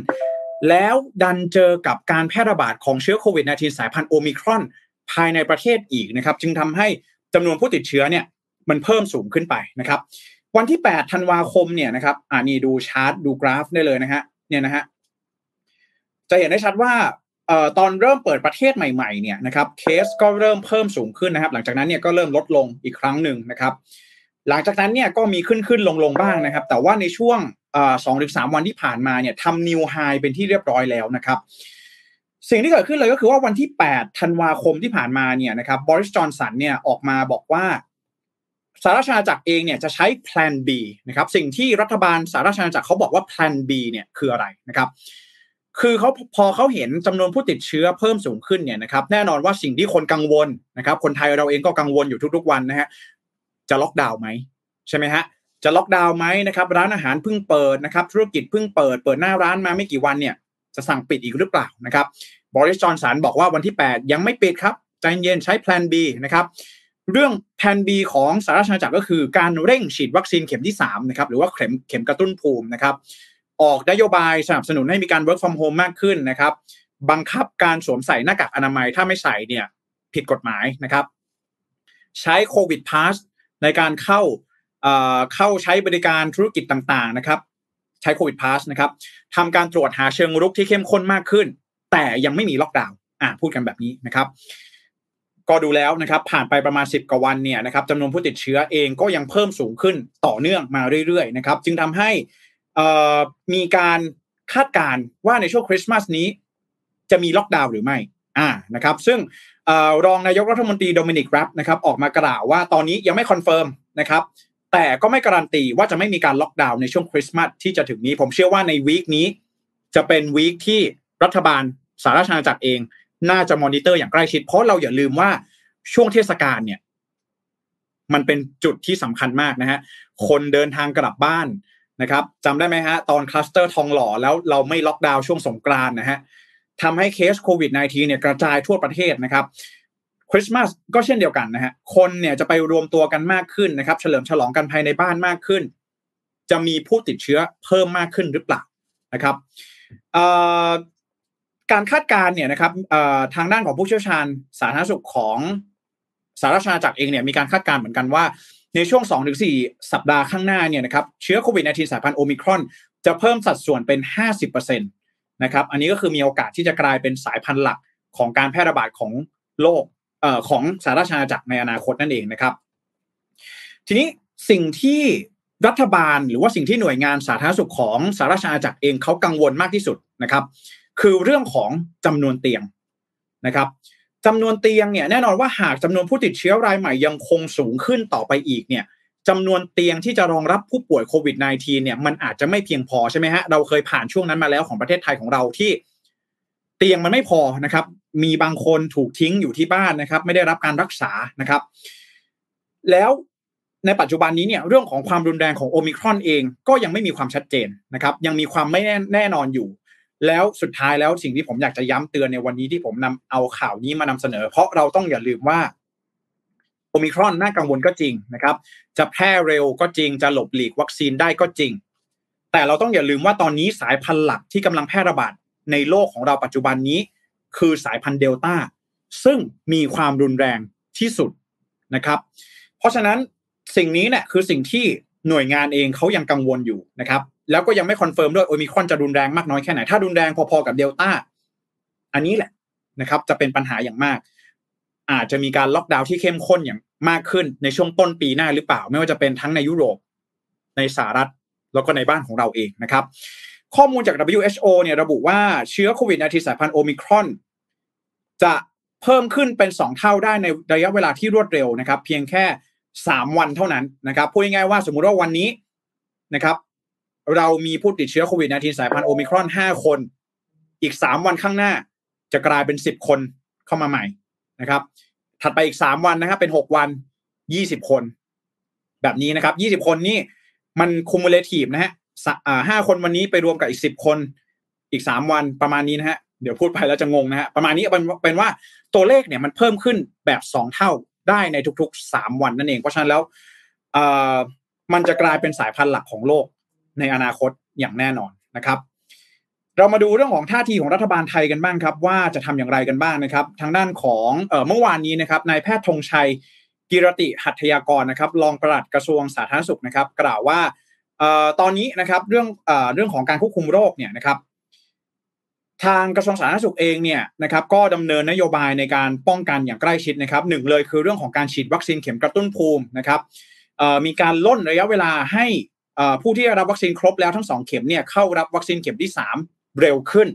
แล้วดันเจอกับการแพร่ระบาดของเชื้อโควิด -19 สายพันธุ์โอมิครอนภายในประเทศอีกนะครับ จึงทำให้จำนวนผู้ติดเชื้อเนี่ยมันเพิ่มสูงขึ้นไปนะครับ วันที่ 8 ธันวาคมเนี่ยนะครับอ่านี่ดูชาร์ตดูกราฟได้เลยนะฮะเนี่ยนะฮะจะเห็นได้ชัดว่าเอ่อตอนเริ่มเปิดประเทศใหม่ๆเนี่ยนะครับเคสก็เริ่มเพิ่มสูงขึ้นนะครับ หลังจากนั้นเนี่ยก็เริ่มลดลงอีกครั้งหนึ่งนะครับ หลังจากนั้นเนี่ยก็มีขึ้นขึ้นลงลงบ้างนะครับ แต่ว่าในช่วง สองถึงสามวันที่ผ่านมาเนี่ยทำนิวไฮเป็นที่เรียบร้อยแล้วนะครับ สิ่งที่เกิดขึ้นเลยก็คือว่าวันที่ 8 ธันวาคมที่ผ่านมาเนี่ยนะครับบริสจอนสันเนี่ยออกมาบอกว่าสหราชอาณาจักรเองเนี่ยจะใช้ plan B นะครับสิ่งที่รัฐบาลสหราชอาณาจักรเขาบอกว่า plan B เนี่ยคืออะไรนะครับคือเขาพอเขาเห็นจำนวนผู้ติดเชื้อเพิ่มสูงขึ้นเนี่ยนะครับแน่นอนว่าสิ่งที่คนกังวลนะครับคนไทยเราเองก็กังวลอยู่ทุกๆวันนะฮะจะล็อกดาวน์ไหมใช่ไหมฮะ จะล็อกดาวน์ไหมนะครับร้านอาหารเพิ่งเปิดนะครับธุรกิจเพิ่งเปิด เปิดหน้าร้านมาไม่กี่วันเนี่ยจะสั่งปิดอีกหรือเปล่านะครับบริสจอนสันบอกว่าวันที่ 8 ยังไม่ปิดครับใจเย็นใช้แพลน B นะครับเรื่องแพน B ของสหรัฐอเมริกาก็คือการเร่งฉีดวัคซีนเข็มที่3นะครับหรือว่าเข็มเข็มกระตุ้นภูมินะครับออกนโยบายสนับสนุนให้มีการ work from home มากขึ้นนะครับบังคับการสวมใส่หน้ากากอนามัยถ้าไม่ใส่เนี่ยผิดกฎหมายนะครับ ใช้โควิดพาสในการเข้า เข้าใช้บริการธุรกิจต่างๆนะครับ ใช้โควิดพาสนะครับทำการตรวจหาเชิงรุกที่เข้มข้นมากขึ้น แต่ยังไม่มีล็อกดาวน์อ่าพูดกันแบบนี้นะครับ ก็ดูแล้วนะครับ ผ่านไปประมาณ 10 กว่าวันเนี่ยนะครับจำนวนผู้ติดเชื้อเองก็ยังเพิ่มสูงขึ้นต่อเนื่องมาเรื่อยๆนะครับ จึงทำให้มีการคาดการณ์ว่าในช่วงคริสต์มาสนี้ จะมีล็อกดาวน์หรือไม่อ่านะครับ ซึ่งรองนายกรัฐมนตรีโดมินิกราบนะครับ ออกมากล่าวว่าตอนนี้ยังไม่ confirm นะครับ แต่ก็ไม่การันตีว่าจะไม่มีการล็อกดาวน์ในช่วงคริสต์มาสที่จะถึงนี้ ผมเชื่อว่าใน week นี้ จะเป็น week ที่รัฐบาลสหราชอาณาจักรเอง น่าจะมอนิเตอร์อย่างใกล้ชิด เพราะเราอย่าลืมว่าช่วงเทศกาลเนี่ย มันเป็นจุดที่สำคัญมากนะฮะ คนเดินทางกลับบ้านนะครับจำได้ไหมฮะ ตอนคลัสเตอร์ทองหล่อแล้วเราไม่ล็อกดาวน์ช่วงสงกรานต์นะฮะทำให้เคสโควิด -19 เนี่ยกระจายทั่วประเทศนะครับ คริสต์มาสก็เช่นเดียวกันนะฮะคนเนี่ยจะไปรวมตัวกันมากขึ้นนะครับ เฉลิมฉลองกันภายในบ้านมากขึ้น จะมีผู้ติดเชื้อเพิ่มมากขึ้นหรือเปล่านะครับการคาดการณ์เนี่ยนะครับทางด้านของผู้เชี่ยวชาญสาธารณสุขของสหรัฐอาณาจักรเองเนี่ยมีการคาดการณ์เหมือนกันว่า ในช่วง 2-4 สัปดาห์ข้างหน้าเนี่ยนะครับเชื้อโควิด -19 สายพันธุ์โอมิครอนจะเพิ่มสัดส่วนเป็น 50%นะครับอันนี้ก็คือมีโอกาสที่จะกลายเป็นสายพันธุ์หลักของการแพร่ระบาดของโลก ของสหรัฐอาณาจักรในอนาคตนั่นเองนะครับ ทีนี้สิ่งที่รัฐบาลหรือว่าสิ่งที่หน่วยงานสาธารณสุขของสหรัฐอาณาจักรเองเขากังวลมากที่สุดนะครับ คือเรื่องของจำนวนเตียงนะครับจำนวนเตียงเนี่ยแน่นอนว่าหากจำนวนผู้ติดเชื้อรายใหม่ยังคงสูงขึ้นต่อไปอีกเนี่ยจำนวนเตียงที่จะรองรับผู้ป่วยโควิด -19 เนี่ยมันอาจจะไม่เพียงพอใช่ไหมฮะเราเคยผ่านช่วงนั้นมาแล้วของประเทศไทยของเราที่เตียงมันไม่พอนะครับ มีบางคนถูกทิ้งอยู่ที่บ้านนะครับ ไม่ได้รับการรักษานะครับ แล้วในปัจจุบันนี้เนี่ยเรื่องของความรุนแรงของโอมิครอนเองก็ยังไม่มีความชัดเจนนะครับ ยังมีความไม่แน่นอนอยู่ แล้วสุดท้ายแล้วสิ่งที่ผมอยากจะย้ำเตือนในวันนี้ที่ผมนำเอาข่าวนี้มานำเสนอ เพราะเราต้องอย่าลืมว่าโอมิครอนน่ากังวลก็จริงนะครับ จะแพร่เร็วก็จริงจะหลบหลีกวัคซีนได้ก็จริง แต่เราต้องอย่าลืมว่าตอนนี้สายพันธุ์หลักที่กำลังแพร่ระบาดในโลกของเราปัจจุบันนี้ คือสายพันธุ์เดลต้าซึ่งมีความรุนแรงที่สุดนะครับ เพราะฉะนั้นสิ่งนี้เนี่ยคือสิ่งที่หน่วยงานเองเขายังกังวลอยู่นะครับ แล้วก็ยังไม่ confirm ด้วยโอมิครอนจะรุนแรงมากน้อยแค่ไหน ถ้ารุนแรงพอๆกับเดลต้าอันนี้แหละนะครับ จะเป็นปัญหาอย่างมาก อาจจะมีการล็อกดาวน์ที่เข้มข้นอย่างมากขึ้นในช่วงต้นปีหน้าหรือเปล่า ไม่ว่าจะเป็นทั้งในยุโรปในสหรัฐแล้วก็ในบ้านของเราเองนะครับ ข้อมูลจาก WHO เนี่ยระบุว่าเชื้อโควิด -19 สายพันธุ์โอมิครอน จะเพิ่มขึ้นเป็นสองเท่าได้ในระยะเวลาที่รวดเร็วนะครับ เพียงแค่สามวันเท่านั้นนะครับพูดง่ายๆว่าสมมุติว่าวันนี้นะครับ เรามีผู้ติดเชื้อโควิด -19 สายพันธุ์โอมิครอน 5 คน อีก 3 วันข้างหน้าจะกลายเป็น 10 คนเข้ามาใหม่นะครับ ถัดไปอีกสามวันนะครับ เป็นหกวันยี่สิบคน แบบนี้นะครับยี่สิบคนนี่มันคุมูเลทีฟนะฮะ ห้าคนวันนี้ไปรวมกับอีกสิบคนอีกสามวันประมาณนี้นะฮะเดี๋ยวพูดไปแล้วจะงงนะฮะประมาณนี้เป็นว่าตัวเลขเนี่ยมันเพิ่มขึ้นแบบสองเท่าได้ในทุกๆสามวันนั่นเอง เพราะฉะนั้นแล้วมันจะกลายเป็นสายพันธุ์หลักของโลกในอนาคตอย่างแน่นอนนะครับเรามาดูเรื่องของท่าทีของรัฐบาลไทยกันบ้างครับ ว่าจะทำอย่างไรกันบ้างนะครับ ทางด้านของเมื่อวานนี้นะครับนายแพทย์ธงชัยกิรติหัตถยากรนะครับรองปลัดกระทรวงสาธารณสุขนะครับ กล่าวว่า ตอนนี้นะครับเรื่องเรื่องของการควบคุมโรคเนี่ยนะครับทางกระทรวงสาธารณสุขเองเนี่ยนะครับก็ดำเนินนโยบายในการป้องกันอย่างใกล้ชิดนะครับหนึ่งเลยคือเรื่องของการฉีดวัคซีนเข็มกระตุ้นภูมินะครับมีการร่นระยะเวลาให้ผู้ที่รับวัคซีนครบแล้วทั้งสองเข็มเนี่ยเข้ารับวัคซีนเข็มที่ 3 เร็วขึ้น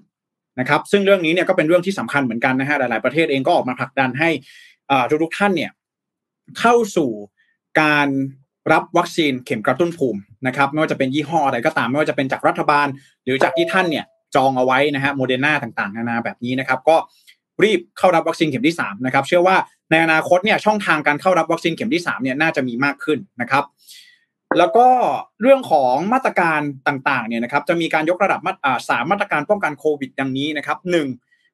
นะครับ ซึ่งเรื่องนี้เนี่ยก็เป็นเรื่องที่สำคัญเหมือนกันนะฮะหลาย ๆประเทศเองก็ออกมาผลักดันให้ทุกๆท่านเนี่ยเข้าสู่การ รับวัคซีนเข็มกระตุ้นภูมินะครับไม่ว่าจะเป็นยี่ห้ออะไรก็ตามไม่ว่าจะเป็นจากรัฐบาล หรือจากที่ท่านเนี่ยจองเอาไว้นะฮะโมเดอร์นาต่างๆ นานาแบบนี้นะครับ ก็รีบเข้ารับวัคซีนเข็มที่3นะครับเชื่อว่าในอนาคตเนี่ยช่องทางการเข้ารับวัคซีนเข็มที่3เนี่ยน่าจะมีมากขึ้นนะครับแล้วก็เรื่องของมาตรการต่างๆเนี่ยนะครับจะมีการยกระดับมาสามมาตรการป้องกันโควิดดังนี้นะครับหนึ่ง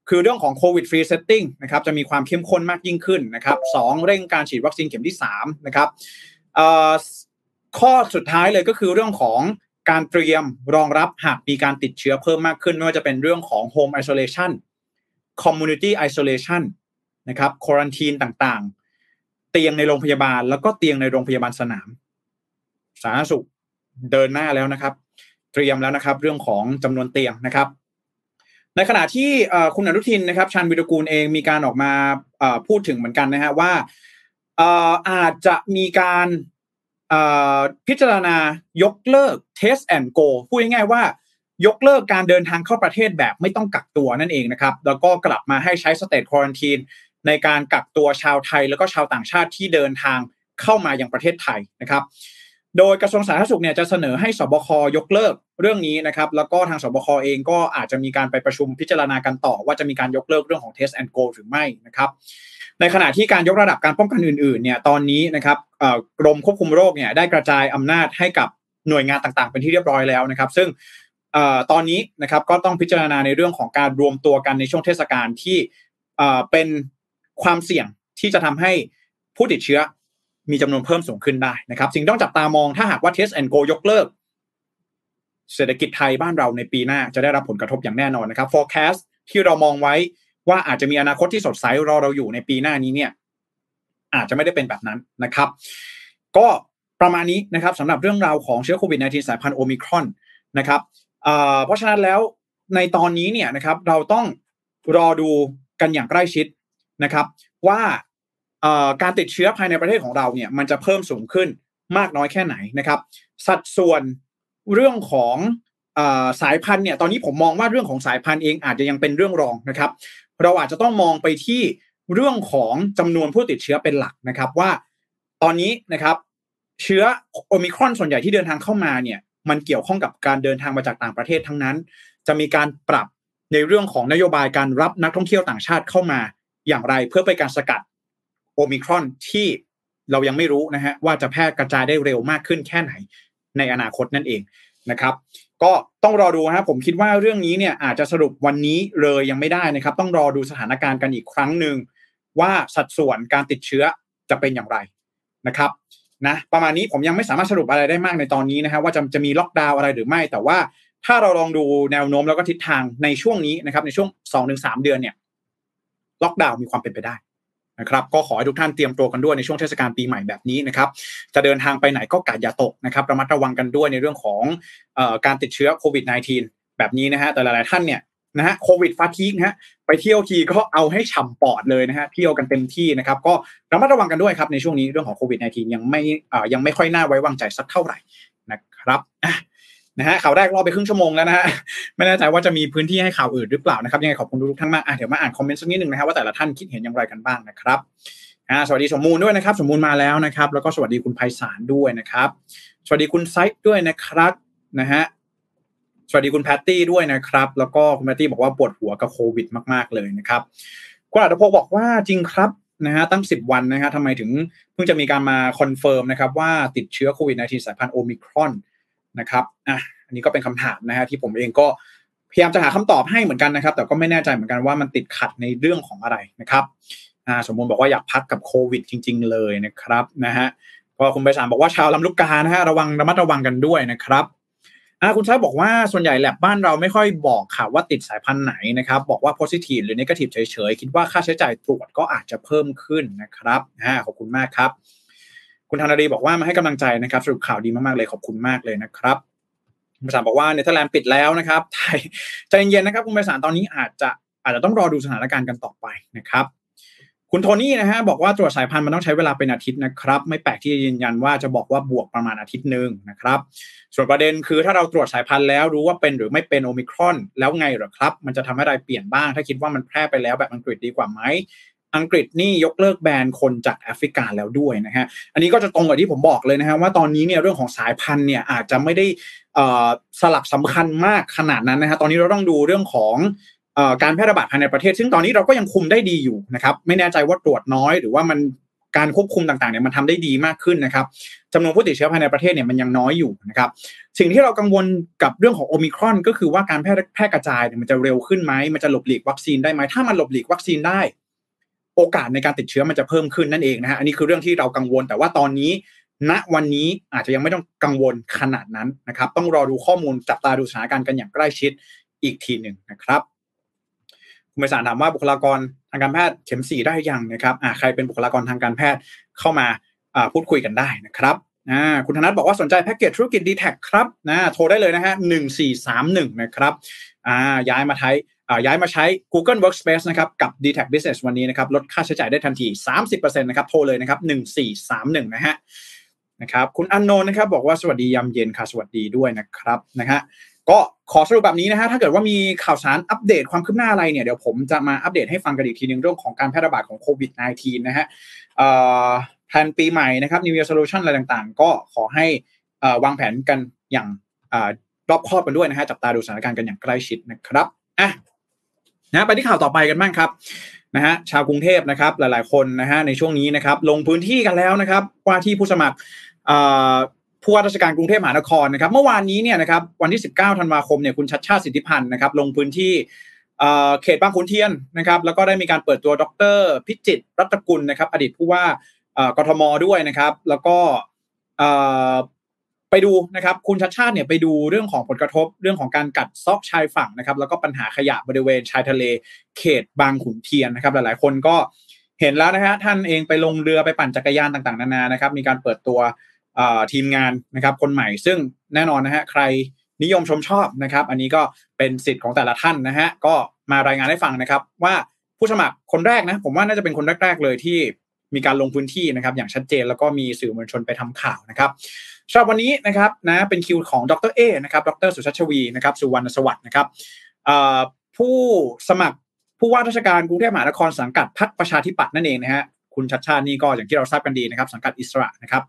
คือเรื่องของ COVID Free Setting นะครับจะมีความเข้มข้นมากยิ่งขึ้นนะครับสองเร่งการฉีดวัคซีนเข็มที่3นะครับ ข้อสุดท้ายเลยก็คือเรื่องของการเตรียมรองรับหากมีการติดเชื้อเพิ่มมากขึ้น ไม่ว่าจะเป็นเรื่องของ Home Isolation Community Isolation นะครับควอนตีนต่างๆ เตียงในโรงพยาบาล แล้วก็เตียงในโรงพยาบาลสนาม สาธารณสุขเดินหน้าแล้วนะครับ เตรียมแล้วนะครับ เรื่องของจำนวนเตียงนะครับ ในขณะที่คุณอนุทินนะครับชันวิรกูลเองมีการออกมาพูดถึงเหมือนกันนะฮะว่า อาจจะมีการพิจารณายกเลิก test and go พูดง่ายๆว่ายกเลิกการเดินทางเข้าประเทศแบบไม่ต้องกักตัวนั่นเองนะครับ แล้วก็กลับมาให้ใช้สเตทควอนตีนในการกักตัวชาวไทย แล้วก็ชาวต่างชาติที่เดินทางเข้ามายังประเทศไทยนะครับ โดยกระทรวงสาธารณสุขเนี่ยจะเสนอให้สบคยกเลิกเรื่องนี้นะครับ แล้วก็ทางสบคเองก็อาจจะมีการไปประชุมพิจารณากันต่อ ว่าจะมีการยกเลิกเรื่องของ test and go หรือไม่นะครับ ในขณะที่การยกระดับการป้องกันอื่นๆเนี่ยตอนนี้นะครับกรมควบคุมโรคเนี่ยได้กระจายอำนาจให้กับหน่วยงานต่างๆ เป็นที่เรียบร้อยแล้วนะครับ ซึ่งตอนนี้นะครับก็ต้องพิจารณาในเรื่องของการรวมตัวกันในช่วงเทศกาลที่เป็นความเสี่ยงที่จะทำให้ผู้ติดเชื้อมีจำนวนเพิ่มสูงขึ้นได้นะครับสิ่งต้องจับตามองถ้าหากว่า Test and Go ยกเลิก เศรษฐกิจไทยบ้านเราในปีหน้าจะได้รับผลกระทบอย่างแน่นอนนะครับ forecast ที่เรามองไว้ ว่าอาจจะมีอนาคตที่สดใสรอเราอยู่ในปีหน้านี้เนี่ย อาจจะไม่ได้เป็นแบบนั้นนะครับ ก็ประมาณนี้นะครับสำหรับเรื่องราวของเชื้อโควิด -19 สายพันธุ์โอมิครอนนะครับเพราะฉะนั้นแล้วในตอนนี้เนี่ยนะครับ เราต้องรอดูกันอย่างใกล้ชิดนะครับ ว่าการติดเชื้อภายในประเทศของเราเนี่ย มันจะเพิ่มสูงขึ้นมากน้อยแค่ไหนนะครับ สัดส่วนเรื่องของสายพันธุ์เนี่ยตอนนี้ผมมองว่าเรื่องของสายพันธุ์เองอาจจะยังเป็นเรื่องรองนะครับ เราอาจจะต้องมองไปที่เรื่องของจำนวนผู้ติดเชื้อเป็นหลักนะครับว่า ตอนนี้นะครับ เชื้อโอมิครอนส่วนใหญ่ที่เดินทางเข้ามาเนี่ยมันเกี่ยวข้องกับการเดินทางมาจากต่างประเทศทั้งนั้น จะมีการปรับในเรื่องของนโยบายการรับนักท่องเที่ยวต่างชาติเข้ามาอย่างไรเพื่อไปการสกัดโอมิครอนที่เรายังไม่รู้นะฮะว่าจะแพร่กระจายได้เร็วมากขึ้นแค่ไหนในอนาคตนั่นเองนะครับ ก็ต้องรอดูครับผมคิดว่าเรื่องนี้เนี่ยอาจจะสรุปวันนี้เลยยังไม่ได้นะครับ ต้องรอดูสถานการณ์กันอีกครั้งหนึ่งว่าสัดส่วนการติดเชื้อจะเป็นอย่างไรนะครับนะประมาณนี้ผมยังไม่สามารถสรุปอะไรได้มากในตอนนี้นะฮะว่าจะจะมีล็อกดาวน์อะไรหรือไม่ แต่ว่าถ้าเราลองดูแนวโน้มแล้วก็ทิศทางในช่วงนี้นะครับในช่วงสองถึงสามเดือนเนี่ยล็อกดาวน์มีความเป็นไปได้ นะครับก็ขอให้ทุกท่านเตรียมตัวกันด้วยในช่วงเทศกาลปีใหม่แบบนี้นะครับจะเดินทางไปไหนก็กาดอย่าตกนะครับระมัดระวังกันด้วยในเรื่องของอการติดเชื้อโควิด -19 แบบนี้นะฮะแต่หลายๆท่านเนี่ยนะฮะโควิดฟาทีกนะฮะไปเที่ยวทีก็เอาให้ฉ่ำปอดเลยนะฮะเที่ยวกันเต็มที่นะครับก็ระมัดระวังกันด้วยครับในช่วงนี้เรื่องของโควิด -19 ยังไม่ยังไม่ค่อยน่าไว้วางใจสักเท่าไหร่นะครับ นะฮะข่าวแรกรอไปครึ่งชั่วโมงแล้วนะฮะไม่แน่ใจว่าจะมีพื้นที่ให้ข่าวอื่นหรือเปล่านะครับยังไงขอบคุณทุกท่านมากอะเดี๋ยวมาอ่านคอมเมนต์สักนิดหนึ่งนะครับว่าแต่ละท่านคิดเห็นอย่างไรกันบ้างนะครับอ่าสวัสดีสมมูลด้วยนะครับ สมมูลมาแล้วนะครับ แล้วก็สวัสดีคุณไพศาลด้วยนะครับ สวัสดีคุณไซต์ด้วยนะครับนะฮะสวัสดีคุณแพตตี้ด้วยนะครับ แล้วก็คุณแพตตี้บอกว่าปวดหัวกับโควิดมากๆเลยนะครับคุณอัตพงศ์บอกว่าจริงครับนะฮะตั้ง 10 วันนะฮะทำไมถึงเพิ่งจะมีการมา confirm นะครับว่าติดเชื้อโควิด -19 สายพันธุ์โอมิครอน นะครับอะอันนี้ก็เป็นคำถามนะฮะที่ผมเองก็พยายามจะหาคำตอบให้เหมือนกันนะครับ แต่ก็ไม่แน่ใจเหมือนกันว่ามันติดขัดในเรื่องของอะไรนะครับอ่าสมบูรณ์บอกว่าอยากพักกับโควิดจริง ๆ เลยนะครับนะฮะก็คุณไปสารบอกว่าชาวลำลูกกานะฮะระวังระมัดระวังกันด้วยนะครับอ่าคุณชายบอกว่าส่วนใหญ่แลบบ้านเราไม่ค่อยบอกค่ะว่าติดสายพันธุ์ไหนนะครับ บอกว่า positive หรือ negative เฉยๆ คิดว่าค่าใช้จ่ายตรวจก็อาจจะเพิ่มขึ้นนะครับอ่าขอบคุณมากครับ คุณธนาดีบอกว่ามาให้กำลังใจนะครับสรุปข่าวดีมากๆเลยขอบคุณมากเลยนะครับคุณไปสารบอกว่าเนเธอร์แลนด์ปิดแล้วนะครับไทยใจเย็นๆนะครับคุณไปสารตอนนี้อาจจะอาจจะต้องรอดูสถานการณ์กันต่อไปนะครับ คุณโทนี่นะฮะบอกว่าตรวจสายพันธุ์มันต้องใช้เวลาเป็นอาทิตย์นะครับ ไม่แปลกที่จะยืนยันว่าจะบอกว่าบวกประมาณอาทิตย์หนึ่งนะครับ ส่วนประเด็นคือถ้าเราตรวจสายพันธุ์แล้วรู้ว่าเป็นหรือไม่เป็นโอมิครอน แล้วไงหรอครับ มันจะทำให้อะไรเปลี่ยนบ้าง ถ้าคิดว่ามันแพร่ไปแล้วแบบอังกฤษดีกว่าไหม อังกฤษนี่ยกเลิกแบนคนจากแอฟริกาแล้วด้วยนะฮะ อันนี้ก็จะตรงกับที่ผมบอกเลยนะฮะว่าตอนนี้เนี่ยเรื่องของสายพันธุ์เนี่ยอาจจะไม่ได้สลักสำคัญมากขนาดนั้นนะฮะ ตอนนี้เราต้องดูเรื่องของการแพร่ระบาดภายในประเทศ ซึ่งตอนนี้เราก็ยังคุมได้ดีอยู่นะครับ ไม่แน่ใจว่าตรวจน้อยหรือว่ามันการควบคุมต่างๆเนี่ยมันทำได้ดีมากขึ้นนะครับจำนวนผู้ติดเชื้อภายในประเทศเนี่ยมันยังน้อยอยู่นะครับ สิ่งที่เรากังวลกับเรื่องของโอมิครอน ก็คือว่าการแพร่แพร่กระจายเนี่ยมันจะเร็วขึ้นไหมมันจะหลบหลีกวัคซีนได้ไหมถ้ามันหลบหลีกวัคซีนได้ โอกาสในการติดเชื้อมันจะเพิ่มขึ้นนั่นเองนะฮะอันนี้คือเรื่องที่เรากังวล แต่ว่าตอนนี้ณวันนี้อาจจะยังไม่ต้องกังวลขนาดนั้นนะครับ ต้องรอดูข้อมูลจับตาดูสถานการณ์กันอย่างใกล้ชิดอีกทีหนึ่งนะครับคุณไปสารถามว่าบุคลากรทางการแพทย์เข็มสี่ได้ยังนะครับอ่าใครเป็นบุคลากรทางการแพทย์เข้ามาอ่าพูดคุยกันได้นะครับอ่าคุณธนัทบอกว่าสนใจแพ็กเกจธุรกิจดีแท็ครับนะโทรได้เลยนะฮะหนึ่งสี่สามหนึ่งนะครับอ่าย้ายมาใช้ ย้ายมาใช้ Google Workspace นะครับกับ d t แท Business วันนี้นะครับลดค่าใช้จ่ายได้ทันที 30%นะครับโทรเลยนะครับ1431นะฮะนะครับคุณอันโนนนะครับบอกว่าสวัสดียามเย็นค่ะสวัสดีด้วยนะครับนะฮะก็ขอสรุปแบบนี้นะฮะถ้าเกิดว่ามีข่าวสารอัปเดตความคืบหน้าอะไรเนี่ยเดี๋ยวผมจะมาอัปเดตให้ฟังกันอีกทีนึงเรื่องของการแพร่ระบาดของโควิด -19 นะฮะแผนปีใหม่นะครับ New Year Solution อะไรต่างๆ ก็ขอให้วางแผนกันอย่างรอบคอบกันด้วยนะฮะจับตาดูสถานการณ์กันอย่างใกล้ชิดนะครับอะ นะไปที่ข่าวต่อไปกันบ้างครับนะฮะชาวกรุงเทพนะครับหลาย ๆ คนนะฮะในช่วงนี้นะครับลงพื้นที่กันแล้วนะครับว่าที่ผู้สมัครผู้ว่าราชการกรุงเทพมหานครนะครับ เมื่อวานนี้เนี่ยนะครับวันที่ 19ธันวาคมเนี่ยคุณชัดชาติสิทธิพันธ์นะครับลงพื้นที่เขตบางขุนเทียนนะครับแล้วก็ได้มีการเปิดตัวดร พิจิตรรัตกุลนะครับ อดีตผู้ว่ากทมด้วยนะครับ แล้วก็ ไปดูนะครับคุณชัดชาติเนี่ยไปดูเรื่องของผลกระทบเรื่องของการกัดซอกชายฝั่งนะครับ แล้วก็ปัญหาขยะบริเวณชายทะเล เขตบางขุนเทียนนะครับ หลายๆ คนก็เห็นแล้วนะฮะท่านเองไปลงเรือไปปั่นจักรยานต่างๆ นานานะครับ มีการเปิดตัวทีมงานนะครับ คนใหม่ซึ่งแน่นอนนะฮะใครนิยมชมชอบนะครับ อันนี้ก็เป็นสิทธิ์ของแต่ละท่านนะฮะก็มารายงานให้ฟังนะครับ ว่าผู้สมัครคนแรกนะ ผมว่าน่าจะเป็นคนแรก ๆ เลยที่มีการลงพื้นที่นะครับ อย่างชัดเจนแล้วก็มีสื่อมวลชนไปทำข่าวนะครับ สำหรับวันนี้นะครับนะเป็นคิวของดรเอนะครับดรสุชัชวีนะครับสุวรรณสวัสดิ์นะครับผู้สมัครผู้ว่าราชการกรุงเทพมหานครสังกัดพรรคประชาธิปัตย์นั่นเองนะฮะคุณชัดชาตินี่ก็อย่างที่เราทราบกันดีนะครับ สังกัดอิสระนะครับ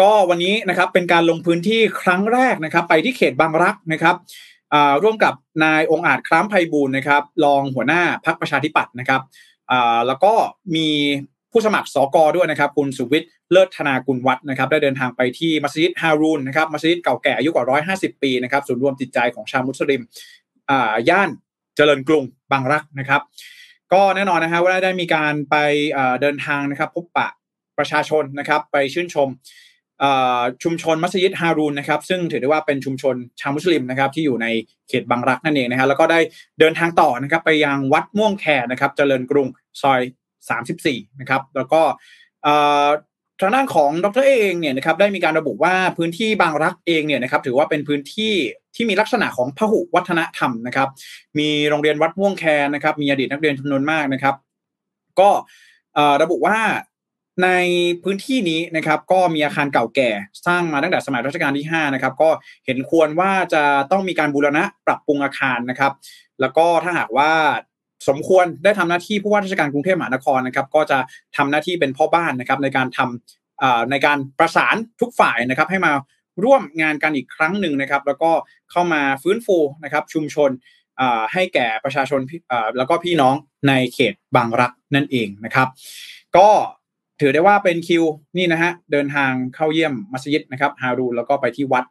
ก็วันนี้นะครับเป็นการลงพื้นที่ครั้งแรกนะครับ ไปที่เขตบางรักนะครับร่วมกับนายองอาจคล้ามไพบูลนะครับรองหัวหน้าพักประชาธิปัตย์นะครับแล้วก็มี ผู้สมัครสกด้วยนะครับ คุณสุวิทย์เลิศธนากุลวัฒนะครับได้เดินทางไปที่มัสยิดฮารุนนะครับมัสยิดเก่าแก่อายุกว่า 150 ปีนะครับศูนย์รวมจิตใจของชาวมุสลิมย่านเจริญกรุงบางรักนะครับ ก็แน่นอนนะฮะว่าได้มีการไปเดินทางนะครับ พบปะประชาชนนะครับ ไปชื่นชมชุมชนมัสยิดฮารุนนะครับ ซึ่งถือได้ว่าเป็นชุมชนชาวมุสลิมนะครับ ที่อยู่ในเขตบางรักนั่นเองนะฮะแล้วก็ได้เดินทางต่อนะครับ ไปยังวัดม่วงแคนะครับ เจริญกรุงซอย 34นะครับแล้วก็ทางด้านของดรเองเนี่ยนะครับได้มีการระบุว่าพื้นที่บางรักเองเนี่ยนะครับถือว่าเป็นพื้นที่ที่มีลักษณะของพหุวัฒนธรรมนะครับ มีโรงเรียนวัดม่วงแคนะครับมีอดีตนักเรียนจำนวนมากนะครับ ก็ระบุว่าในพื้นที่นี้นะครับก็มีอาคารเก่าแก่สร้างมาตั้งแต่สมัยรัชกาลที่5นะครับก็เห็นควรว่าจะต้องมีการบูรณะปรับปรุงอาคารนะครับ แล้วก็ถ้าหากว่า สมควรได้ทำหน้าที่ผู้ว่าราชการกรุงเทพมหานครนะครับ ก็จะทำหน้าที่เป็นพ่อบ้านนะครับ ในการทำในการประสานทุกฝ่ายนะครับ ให้มาร่วมงานกันอีกครั้งหนึ่งนะครับ แล้วก็เข้ามาฟื้นฟูนะครับ ชุมชนให้แก่ประชาชนแล้วก็พี่น้องในเขตบางรักนั่นเองนะครับ ก็ถือได้ว่าเป็นคิวนี่นะฮะเดินทางเข้าเยี่ยมมัสยิดนะครับฮารูแล้วก็ไปที่วัด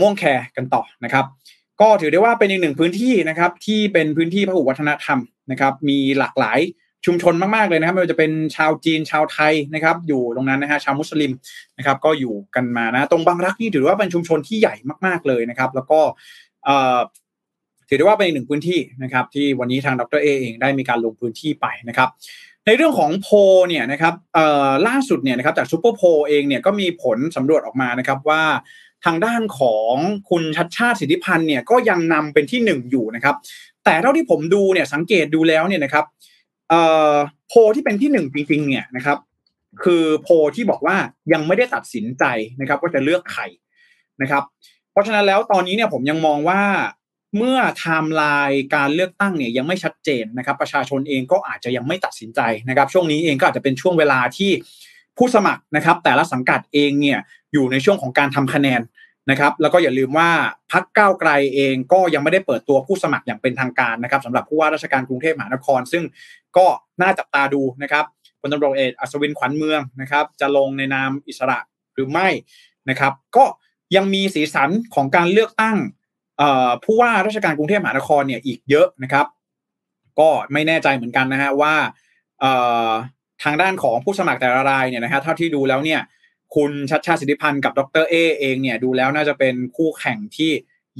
ม่วงแคกันต่อนะครับ ก็ถือได้ว่าเป็นอีกหนึ่งพื้นที่นะครับที่เป็นพื้นที่พหุวัฒนธรรมนะครับมีหลากหลายชุมชนมากๆเลยนะครับไม่ว่าจะเป็นชาวจีนชาวไทยนะครับ อยู่ตรงนั้นนะฮะชาวมุสลิมนะครับ ก็อยู่กันมานะ ตรงบางรักนี่ถือว่าเป็นชุมชนที่ใหญ่มากๆเลยนะครับ แล้วก็ถือได้ว่าเป็นอีกหนึ่งพื้นที่นะครับ ที่วันนี้ทางดรเอเองได้มีการลงพื้นที่ไปนะครับ ในเรื่องของโพเนี่ยนะครับล่าสุดเนี่ยนะครับจากซูเปอร์โพเองเนี่ยก็มีผลสำรวจออกมานะครับว่า ทางด้านของคุณชัดชาติสิทธิพันธ์เนี่ยก็ยังนำเป็นที่หนึ่งอยู่นะครับ แต่เท่าที่ผมดูเนี่ยสังเกตดูแล้วเนี่ยนะครับโพที่เป็นที่หนึ่งจริงๆเนี่ยนะครับ คือโพที่บอกว่ายังไม่ได้ตัดสินใจนะครับว่าจะเลือกใครนะครับ เพราะฉะนั้นแล้วตอนนี้เนี่ยผมยังมองว่าเมื่อไทม์ไลน์การเลือกตั้งเนี่ยยังไม่ชัดเจนนะครับ ประชาชนเองก็อาจจะยังไม่ตัดสินใจนะครับ ช่วงนี้เองก็อาจจะเป็นช่วงเวลาที่ผู้สมัครนะครับ แต่ละสังกัดเองเนี่ยอยู่ในช่วงของการทำคะแนน นะครับแล้วก็อย่าลืมว่าพักก้าวไกลเองก็ยังไม่ได้เปิดตัวผู้สมัครอย่างเป็นทางการนะครับสำหรับผู้ว่าราชการกรุงเทพมหานคร ซึ่งก็น่าจับตาดูนะครับพลตำรวจเอกอัศวินขวัญเมืองนะครับจะลงในนามอิสระหรือไม่นะครับ ก็ยังมีสีสันของการเลือกตั้งผู้ว่าราชการกรุงเทพมหานครเนี่ยอีกเยอะนะครับ ก็ไม่แน่ใจเหมือนกันนะฮะว่าทางด้านของผู้สมัครแต่ละรายเนี่ยนะฮะเท่าที่ดูแล้วเนี่ย คุณชัดชาติสิทธิพันธ์กับดรเอเองเนี่ยดูแล้วน่าจะเป็นคู่แข่งที่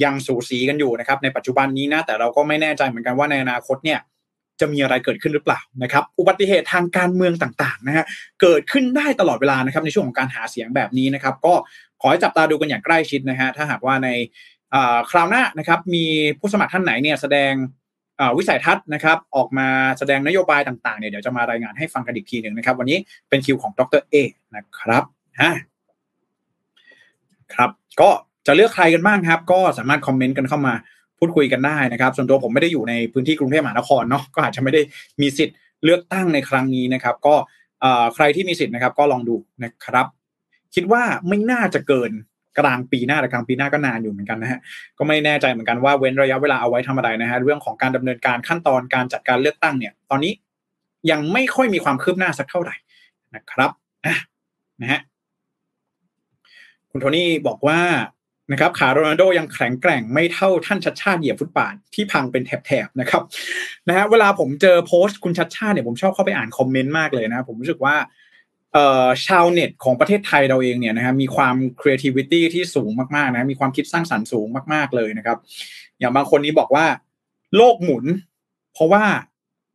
ยังสูสีกันอยู่นะครับในปัจจุบันนี้นะแต่เราก็ไม่แน่ใจเหมือนกันว่าในอนาคตเนี่ยจะมีอะไรเกิดขึ้นหรือเปล่านะครับอุบัติเหตุทางการเมืองต่างๆนะฮะเกิดขึ้นได้ตลอดเวลานะครับในช่วงของการหาเสียงแบบนี้นะครับก็ขอให้จับตาดูกันอย่างใกล้ชิดนะฮะถ้าหากว่าในคราวหน้านะครับมีผู้สมัครท่านไหนเนี่ยแสดงวิสัยทัศน์นะครับออกมาแสดงนโยบายต่างๆเนี่ยเดี๋ยวจะมารายงานให้ฟังกันอีกทีหนึ่งนะครับ วันนี้เป็นคิวของดรเอนะครับ ฮะครับ ก็จะเลือกใครกันบ้างครับ ก็สามารถคอมเมนต์กันเข้ามาพูดคุยกันได้นะครับ ส่วนตัวผมไม่ได้อยู่ในพื้นที่กรุงเทพมหานครเนาะก็อาจจะไม่ได้มีสิทธิ์เลือกตั้งในครั้งนี้นะครับ ก็ใครที่มีสิทธิ์นะครับ ก็ลองดูนะครับ คิดว่าไม่น่าจะเกินกลางปีหน้าแต่กลางปีหน้าก็นานอยู่เหมือนกันนะฮะก็ไม่แน่ใจเหมือนกันว่าเว้นระยะเวลาเอาไว้ทำอะไรนะฮะเรื่องของการดำเนินการขั้นตอนการจัดการเลือกตั้งเนี่ย ตอนนี้ยังไม่ค่อยมีความคืบหน้าสักเท่าไหร่นะครับนะฮะ คุณโทนี่บอกว่านะครับขาโรนัลโดยังแข็งแกร่งไม่เท่าท่านชัดชาติเหยียบฟุตบาทที่พังเป็นแถบๆนะครับนะฮะเวลาผมเจอโพสต์คุณชัดชาติเนี่ยผมชอบเข้าไปอ่านคอมเมนต์มากเลยนะผมรู้สึกว่าชาวเน็ตของประเทศไทยเราเองเนี่ยนะฮะมีความ creativity ที่สูงมากๆนะมีความคิดสร้างสรรค์สูงมาก ๆเลยนะครับ อย่างบางคนนี้บอกว่า โลกหมุน เพราะว่า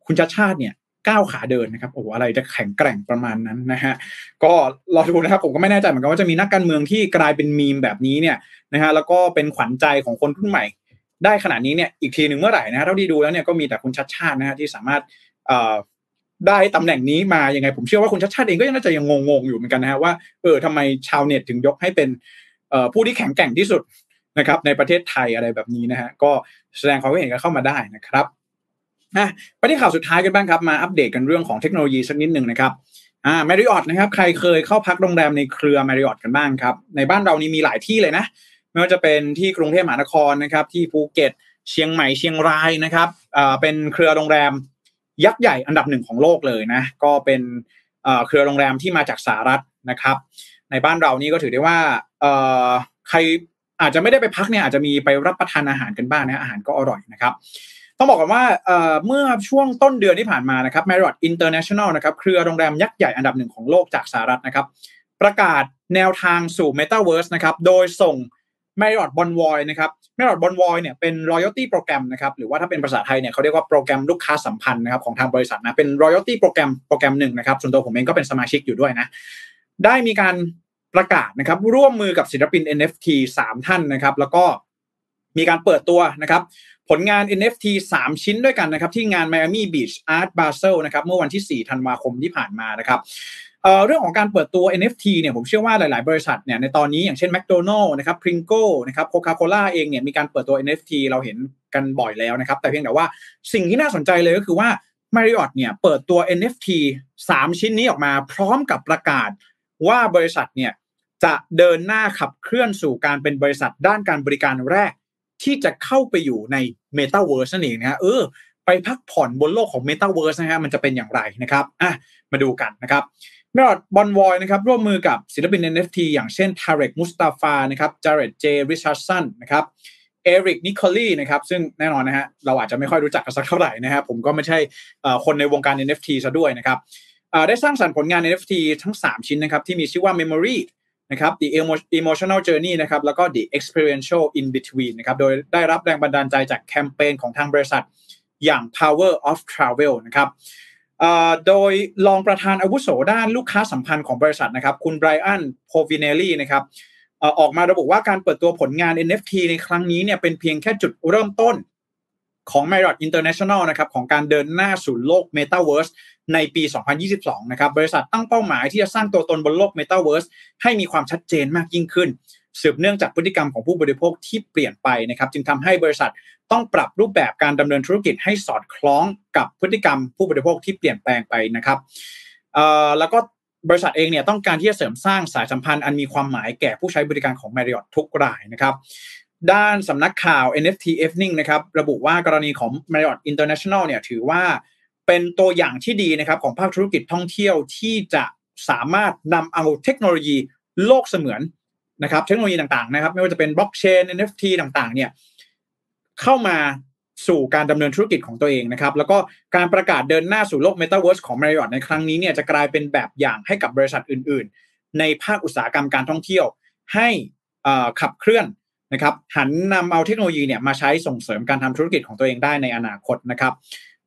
คุณชัดชาติเนี่ย ก้าวขาเดินนะครับโอ้อะไรจะแข็งแกร่งประมาณนั้นนะฮะก็รอดูนะครับผมก็ไม่แน่ใจเหมือนกันว่าจะมีนักการเมืองที่กลายเป็นมีมแบบนี้เนี่ยนะฮะแล้วก็เป็นขวัญใจของคนรุ่นใหม่ ได้ขนาดนี้เนี่ยอีกทีหนึ่งเมื่อไหร่นะฮะเท่าที่ดูแล้วเนี่ยก็มีแต่คุณชัดชาตินะฮะที่สามารถเอ่อได้ตำแหน่งนี้มายังไงผมเชื่อว่าคุณชัดชาติเองก็ยังน่าจะยังงงๆอยู่เหมือนกันนะฮะว่าเออทำไมชาวเน็ตถึงยกให้เป็นเอ่อผู้ที่แข็งแกร่งที่สุดนะครับในประเทศไทยอะไรแบบนี้นะฮะก็แสดงความเห็นกันเข้ามาได้นะครับ นะไปที่ข่าวสุดท้ายกันบ้างครับมาอัปเดตกันเรื่องของเทคโนโลยีสักนิดหนึ่งนะครับอ่าแมริออตนะครับใครเคยเข้าพักโรงแรมในเครือแมริออตกันบ้างครับ ในบ้านเรานี่มีหลายที่เลยนะ ไม่ว่าจะเป็นที่กรุงเทพมหานครนะครับ ที่ภูเก็ต เชียงใหม่เชียงรายนะครับอ่าเป็นเครือโรงแรมยักษ์ใหญ่อันดับหนึ่งของโลกเลยนะก็เป็นเครือโรงแรมที่มาจากสหรัฐนะครับ ในบ้านเรานี่ก็ถือได้ว่าใครอาจจะไม่ได้ไปพักเนี่ยอาจจะมีไปรับประทานอาหารกันบ้างนะอาหารก็อร่อยนะครับ ต้องบอกกันว่าเมื่อช่วงต้นเดือนที่ผ่านมานะครับ Marriott International นะครับเครือโรงแรมยักษ์ใหญ่อันดับหนึ่งของโลกจากสหรัฐนะครับ ประกาศแนวทางสู่ Metaverse นะครับ โดยส่งแมริออตบอนวอยนะครับแมริออตบอนวอยเนี่ยเป็นรอยัลตี้โปรแกรมนะครับ หรือว่าถ้าเป็นภาษาไทยเนี่ยเขาเรียกว่าโปรแกรมลูกค้าสัมพันธ์นะครับของทางบริษัทนะ เป็นรอยัลตี้โปรแกรมโปรแกรมหนึ่งนะครับ ส่วนตัวผมเองก็เป็นสมาชิกอยู่ด้วยนะ ได้มีการประกาศนะครับร่วมมือกับศิลปิน NFT 3 ท่านนะครับ แล้วก็มีการเปิดตัวนะครับ ผลงาน NFT 3 ชิ้นด้วยกันนะครับที่งาน Miami Beach Art Basel นะครับเมื่อวันที่ 4 ธันวาคมที่ผ่านมานะครับเรื่องของการเปิดตัว NFT เนี่ยผมเชื่อว่าหลาย ๆ บริษัทเนี่ยในตอนนี้อย่างเช่น McDonald นะครับ Pringle นะครับ Coca-Cola เองเนี่ยมีการเปิดตัว NFT เราเห็นกันบ่อยแล้วนะครับ แต่เพียงแต่ว่าสิ่งที่น่าสนใจเลยก็คือว่า Marriott เนี่ยเปิดตัว NFT 3 ชิ้นนี้ออกมาพร้อมกับประกาศว่าบริษัทเนี่ยจะเดินหน้าขับเคลื่อนสู่การเป็นบริษัทด้านการบริการแรก ที่จะเข้าไปอยู่ใน Metaverse นั่นเองนะฮะเออไปพักผ่อนบนโลกของ Metaverse นะฮะมันจะเป็นอย่างไรนะครับอะมาดูกันนะครับ Marriott Bonvoy นะครับร่วมมือกับศิลปิน NFT อย่างเช่นทาเรกมุสตาฟานะครับจาร์เรตเจริชาร์ดสันนะครับเอริกนิโคลีนะครับซึ่งแน่นอนนะฮะเราอาจจะไม่ค่อยรู้จักกันสักเท่าไหร่นะครับผมก็ไม่ใช่คนในวงการ NFT ซะด้วยนะครับได้สร้างสรรค์ผลงาน NFT ทั้ง 3 ชิ้นนะครับที่มีชื่อว่า Memory นะครับ The Emotional Journey นะครับแล้วก็ The Experiential In Between นะครับโดยได้รับแรงบันดาลใจจากแคมเปญของทางบริษัทอย่าง Power of Travel นะครับโดยรองประธานอาวุโสด้านลูกค้าสัมพันธ์ของบริษัทนะครับ คุณไบรอันโพวินเนลลี่นะครับออกมาระบุว่าการเปิดตัวผลงาน NFT ในครั้งนี้เนี่ยเป็นเพียงแค่จุดเริ่มต้น ของ Marriott International นะครับของการเดินหน้าสู่โลก Metaverse ในปี 2022 นะครับบริษัทตั้งเป้าหมายที่จะสร้างตัวตนบนโลก Metaverse ให้มีความชัดเจนมากยิ่งขึ้น สืบเนื่องจากพฤติกรรมของผู้บริโภคที่เปลี่ยนไปนะครับจึงทำให้บริษัทต้องปรับรูปแบบการดำเนินธุรกิจให้สอดคล้องกับพฤติกรรมผู้บริโภคที่เปลี่ยนแปลงไปนะครับแล้วก็บริษัทเองเนี่ยต้องการที่จะเสริมสร้างสายสัมพันธ์อันมีความหมายแก่ผู้ใช้บริการของ Marriott ทุกรายนะครับ ด้านสำนักข่าว NFT Evening นะครับระบุว่ากรณีของ Marriott International เนี่ยถือว่าเป็นตัวอย่างที่ดีนะครับของภาคธุรกิจท่องเที่ยวที่จะสามารถนำเอาเทคโนโลยีโลกเสมือนนะครับเทคโนโลยีต่างๆนะครับไม่ว่าจะเป็นบล็อกเชน NFT ต่างๆเนี่ยเข้ามาสู่การดำเนินธุรกิจของตัวเองนะครับแล้วก็การประกาศเดินหน้าสู่โลก Metaverse ของ Marriott ในครั้งนี้เนี่ยจะกลายเป็นแบบอย่างให้กับบริษัทอื่น ๆ ในภาคอุตสาหกรรมการท่องเที่ยว ให้ขับเคลื่อน นะครับหันนำเอาเทคโนโลยีเนี่ยมาใช้ส่งเสริมการทำธุรกิจของตัวเองได้ในอนาคตนะครับ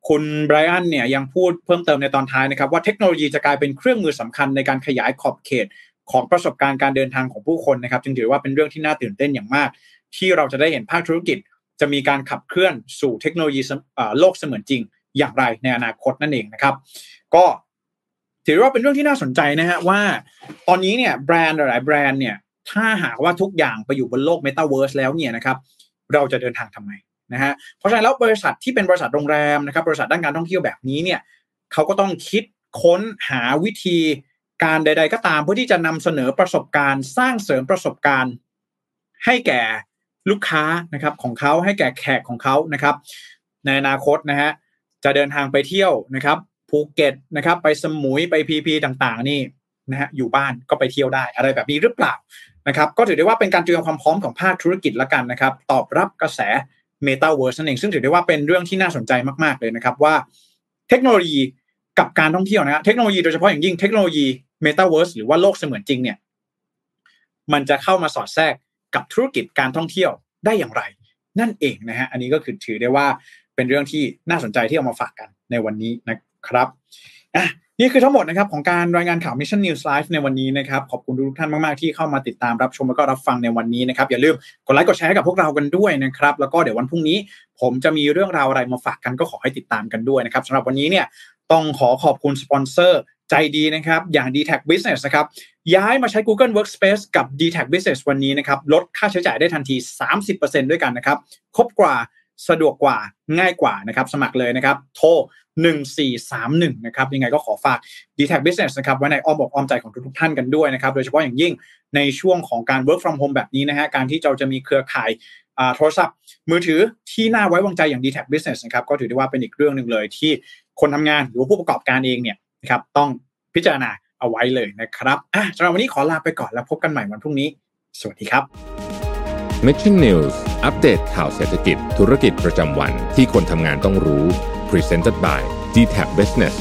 คุณไบรอันเนี่ยยังพูดเพิ่มเติมในตอนท้ายนะครับว่าเทคโนโลยีจะกลายเป็นเครื่องมือสำคัญในการขยายขอบเขตของประสบการณ์การเดินทางของผู้คนนะครับ จึงถือว่าเป็นเรื่องที่น่าตื่นเต้นอย่างมาก ที่เราจะได้เห็นภาคธุรกิจ จะมีการขับเคลื่อนสู่เทคโนโลยีโลกเสมือนจริง อย่างไรในอนาคตนั่นเองนะครับ ก็ถือว่าเป็นเรื่องที่น่าสนใจนะฮะว่า ตอนนี้เนี่ยแบรนด์หลายแบรนด์เนี่ย ถ้าหากว่าทุกอย่างไปอยู่บนโลกเมตาเวิร์สแล้วเนี่ยนะครับเราจะเดินทางทำไมนะฮะเพราะฉะนั้นแล้วบริษัทที่เป็นบริษัทโรงแรมนะครับบริษัทด้านการท่องเที่ยวแบบนี้เนี่ยเขาก็ต้องคิดค้นหาวิธีการใด ๆ ก็ตามเพื่อที่จะนำเสนอประสบการณ์สร้างเสริมประสบการณ์ ให้แก่ลูกค้านะครับของเขาให้แก่แขกของเขานะครับ ในอนาคตนะฮะจะเดินทางไปเที่ยวนะครับภูเก็ตนะครับไปสมุยไปพีพีต่างๆ นี่ นะฮะอยู่บ้านก็ไปเที่ยวได้อะไรแบบนี้หรือเปล่านะครับก็ถือได้ว่าเป็นการเตรียมความพร้อมของภาคธุรกิจละกันนะครับตอบรับกระแส Metaverse นั่นเองซึ่งถือได้ว่าเป็นเรื่องที่น่าสนใจมาก ๆ เลยนะครับว่า เทคโนโลยีกับการท่องเที่ยวนะเทคโนโลยีโดยเฉพาะอย่างยิ่งเทคโนโลยี Metaverse หรือว่าโลกเสมือนจริงเนี่ยมันจะเข้ามาสอดแทรกกับธุรกิจการท่องเที่ยวได้อย่างไร นั่นเองนะฮะอันนี้ก็คือถือได้ว่าเป็นเรื่องที่น่าสนใจที่เอามาฝากกันในวันนี้นะครับอะ นี่คือทั้งหมดนะครับของการรายงานข่าว Mission News Live ในวันนี้นะครับขอบคุณทุกท่านมาก ๆ ที่เข้ามาติดตามรับชมแล้วก็รับฟังในวันนี้นะครับอย่าลืมกดไลค์กดแชร์กับพวกเรากันด้วยนะครับแล้วก็เดี๋ยววันพรุ่งนี้ ผมจะมีเรื่องราวอะไรมาฝากกันก็ขอให้ติดตามกันด้วยนะครับสำหรับวันนี้เนี่ยต้องขอขอบคุณสปอนเซอร์ใจดีนะครับอย่าง d t a c Business นะครับย้ายมาใช้ Google Workspace กับ d t a c Business วันนี้นะครับลดค่าใช้จ่ายได้ทันที 30%ด้วยกันนะครับครบกว่า สะดวกกว่าง่ายกว่านะครับ สมัครเลยนะครับ โทร 1431 นะครับ ยังไงก็ขอฝาก d t a c Business นะครับ ไว้ในอ้อมอกอ้อมใจของทุกท่านกันด้วยนะครับ โดยเฉพาะอย่างยิ่งในช่วงของการ work from home แบบนี้นะฮะ การที่เราจะมีเครือข่ายโทรศัพท์ มือถือที่น่าไว้วางใจอย่าง d t a c Business นะครับ ก็ถือได้ว่าเป็นอีกเรื่องหนึ่งเลย ที่คนทำงานหรือผู้ประกอบการเองเนี่ยนะครับต้องพิจารณาเอาไว้เลยนะครับอะสำหรับวันนี้ขอลาไปก่อนแล้วพบกันใหม่วันพรุ่งนี้ สวัสดีครับ Mission News อัปเดตข่าวเศรษฐกิจธุรกิจประจำวันที่คนทำงานต้องรู้ Presented by d t a c Business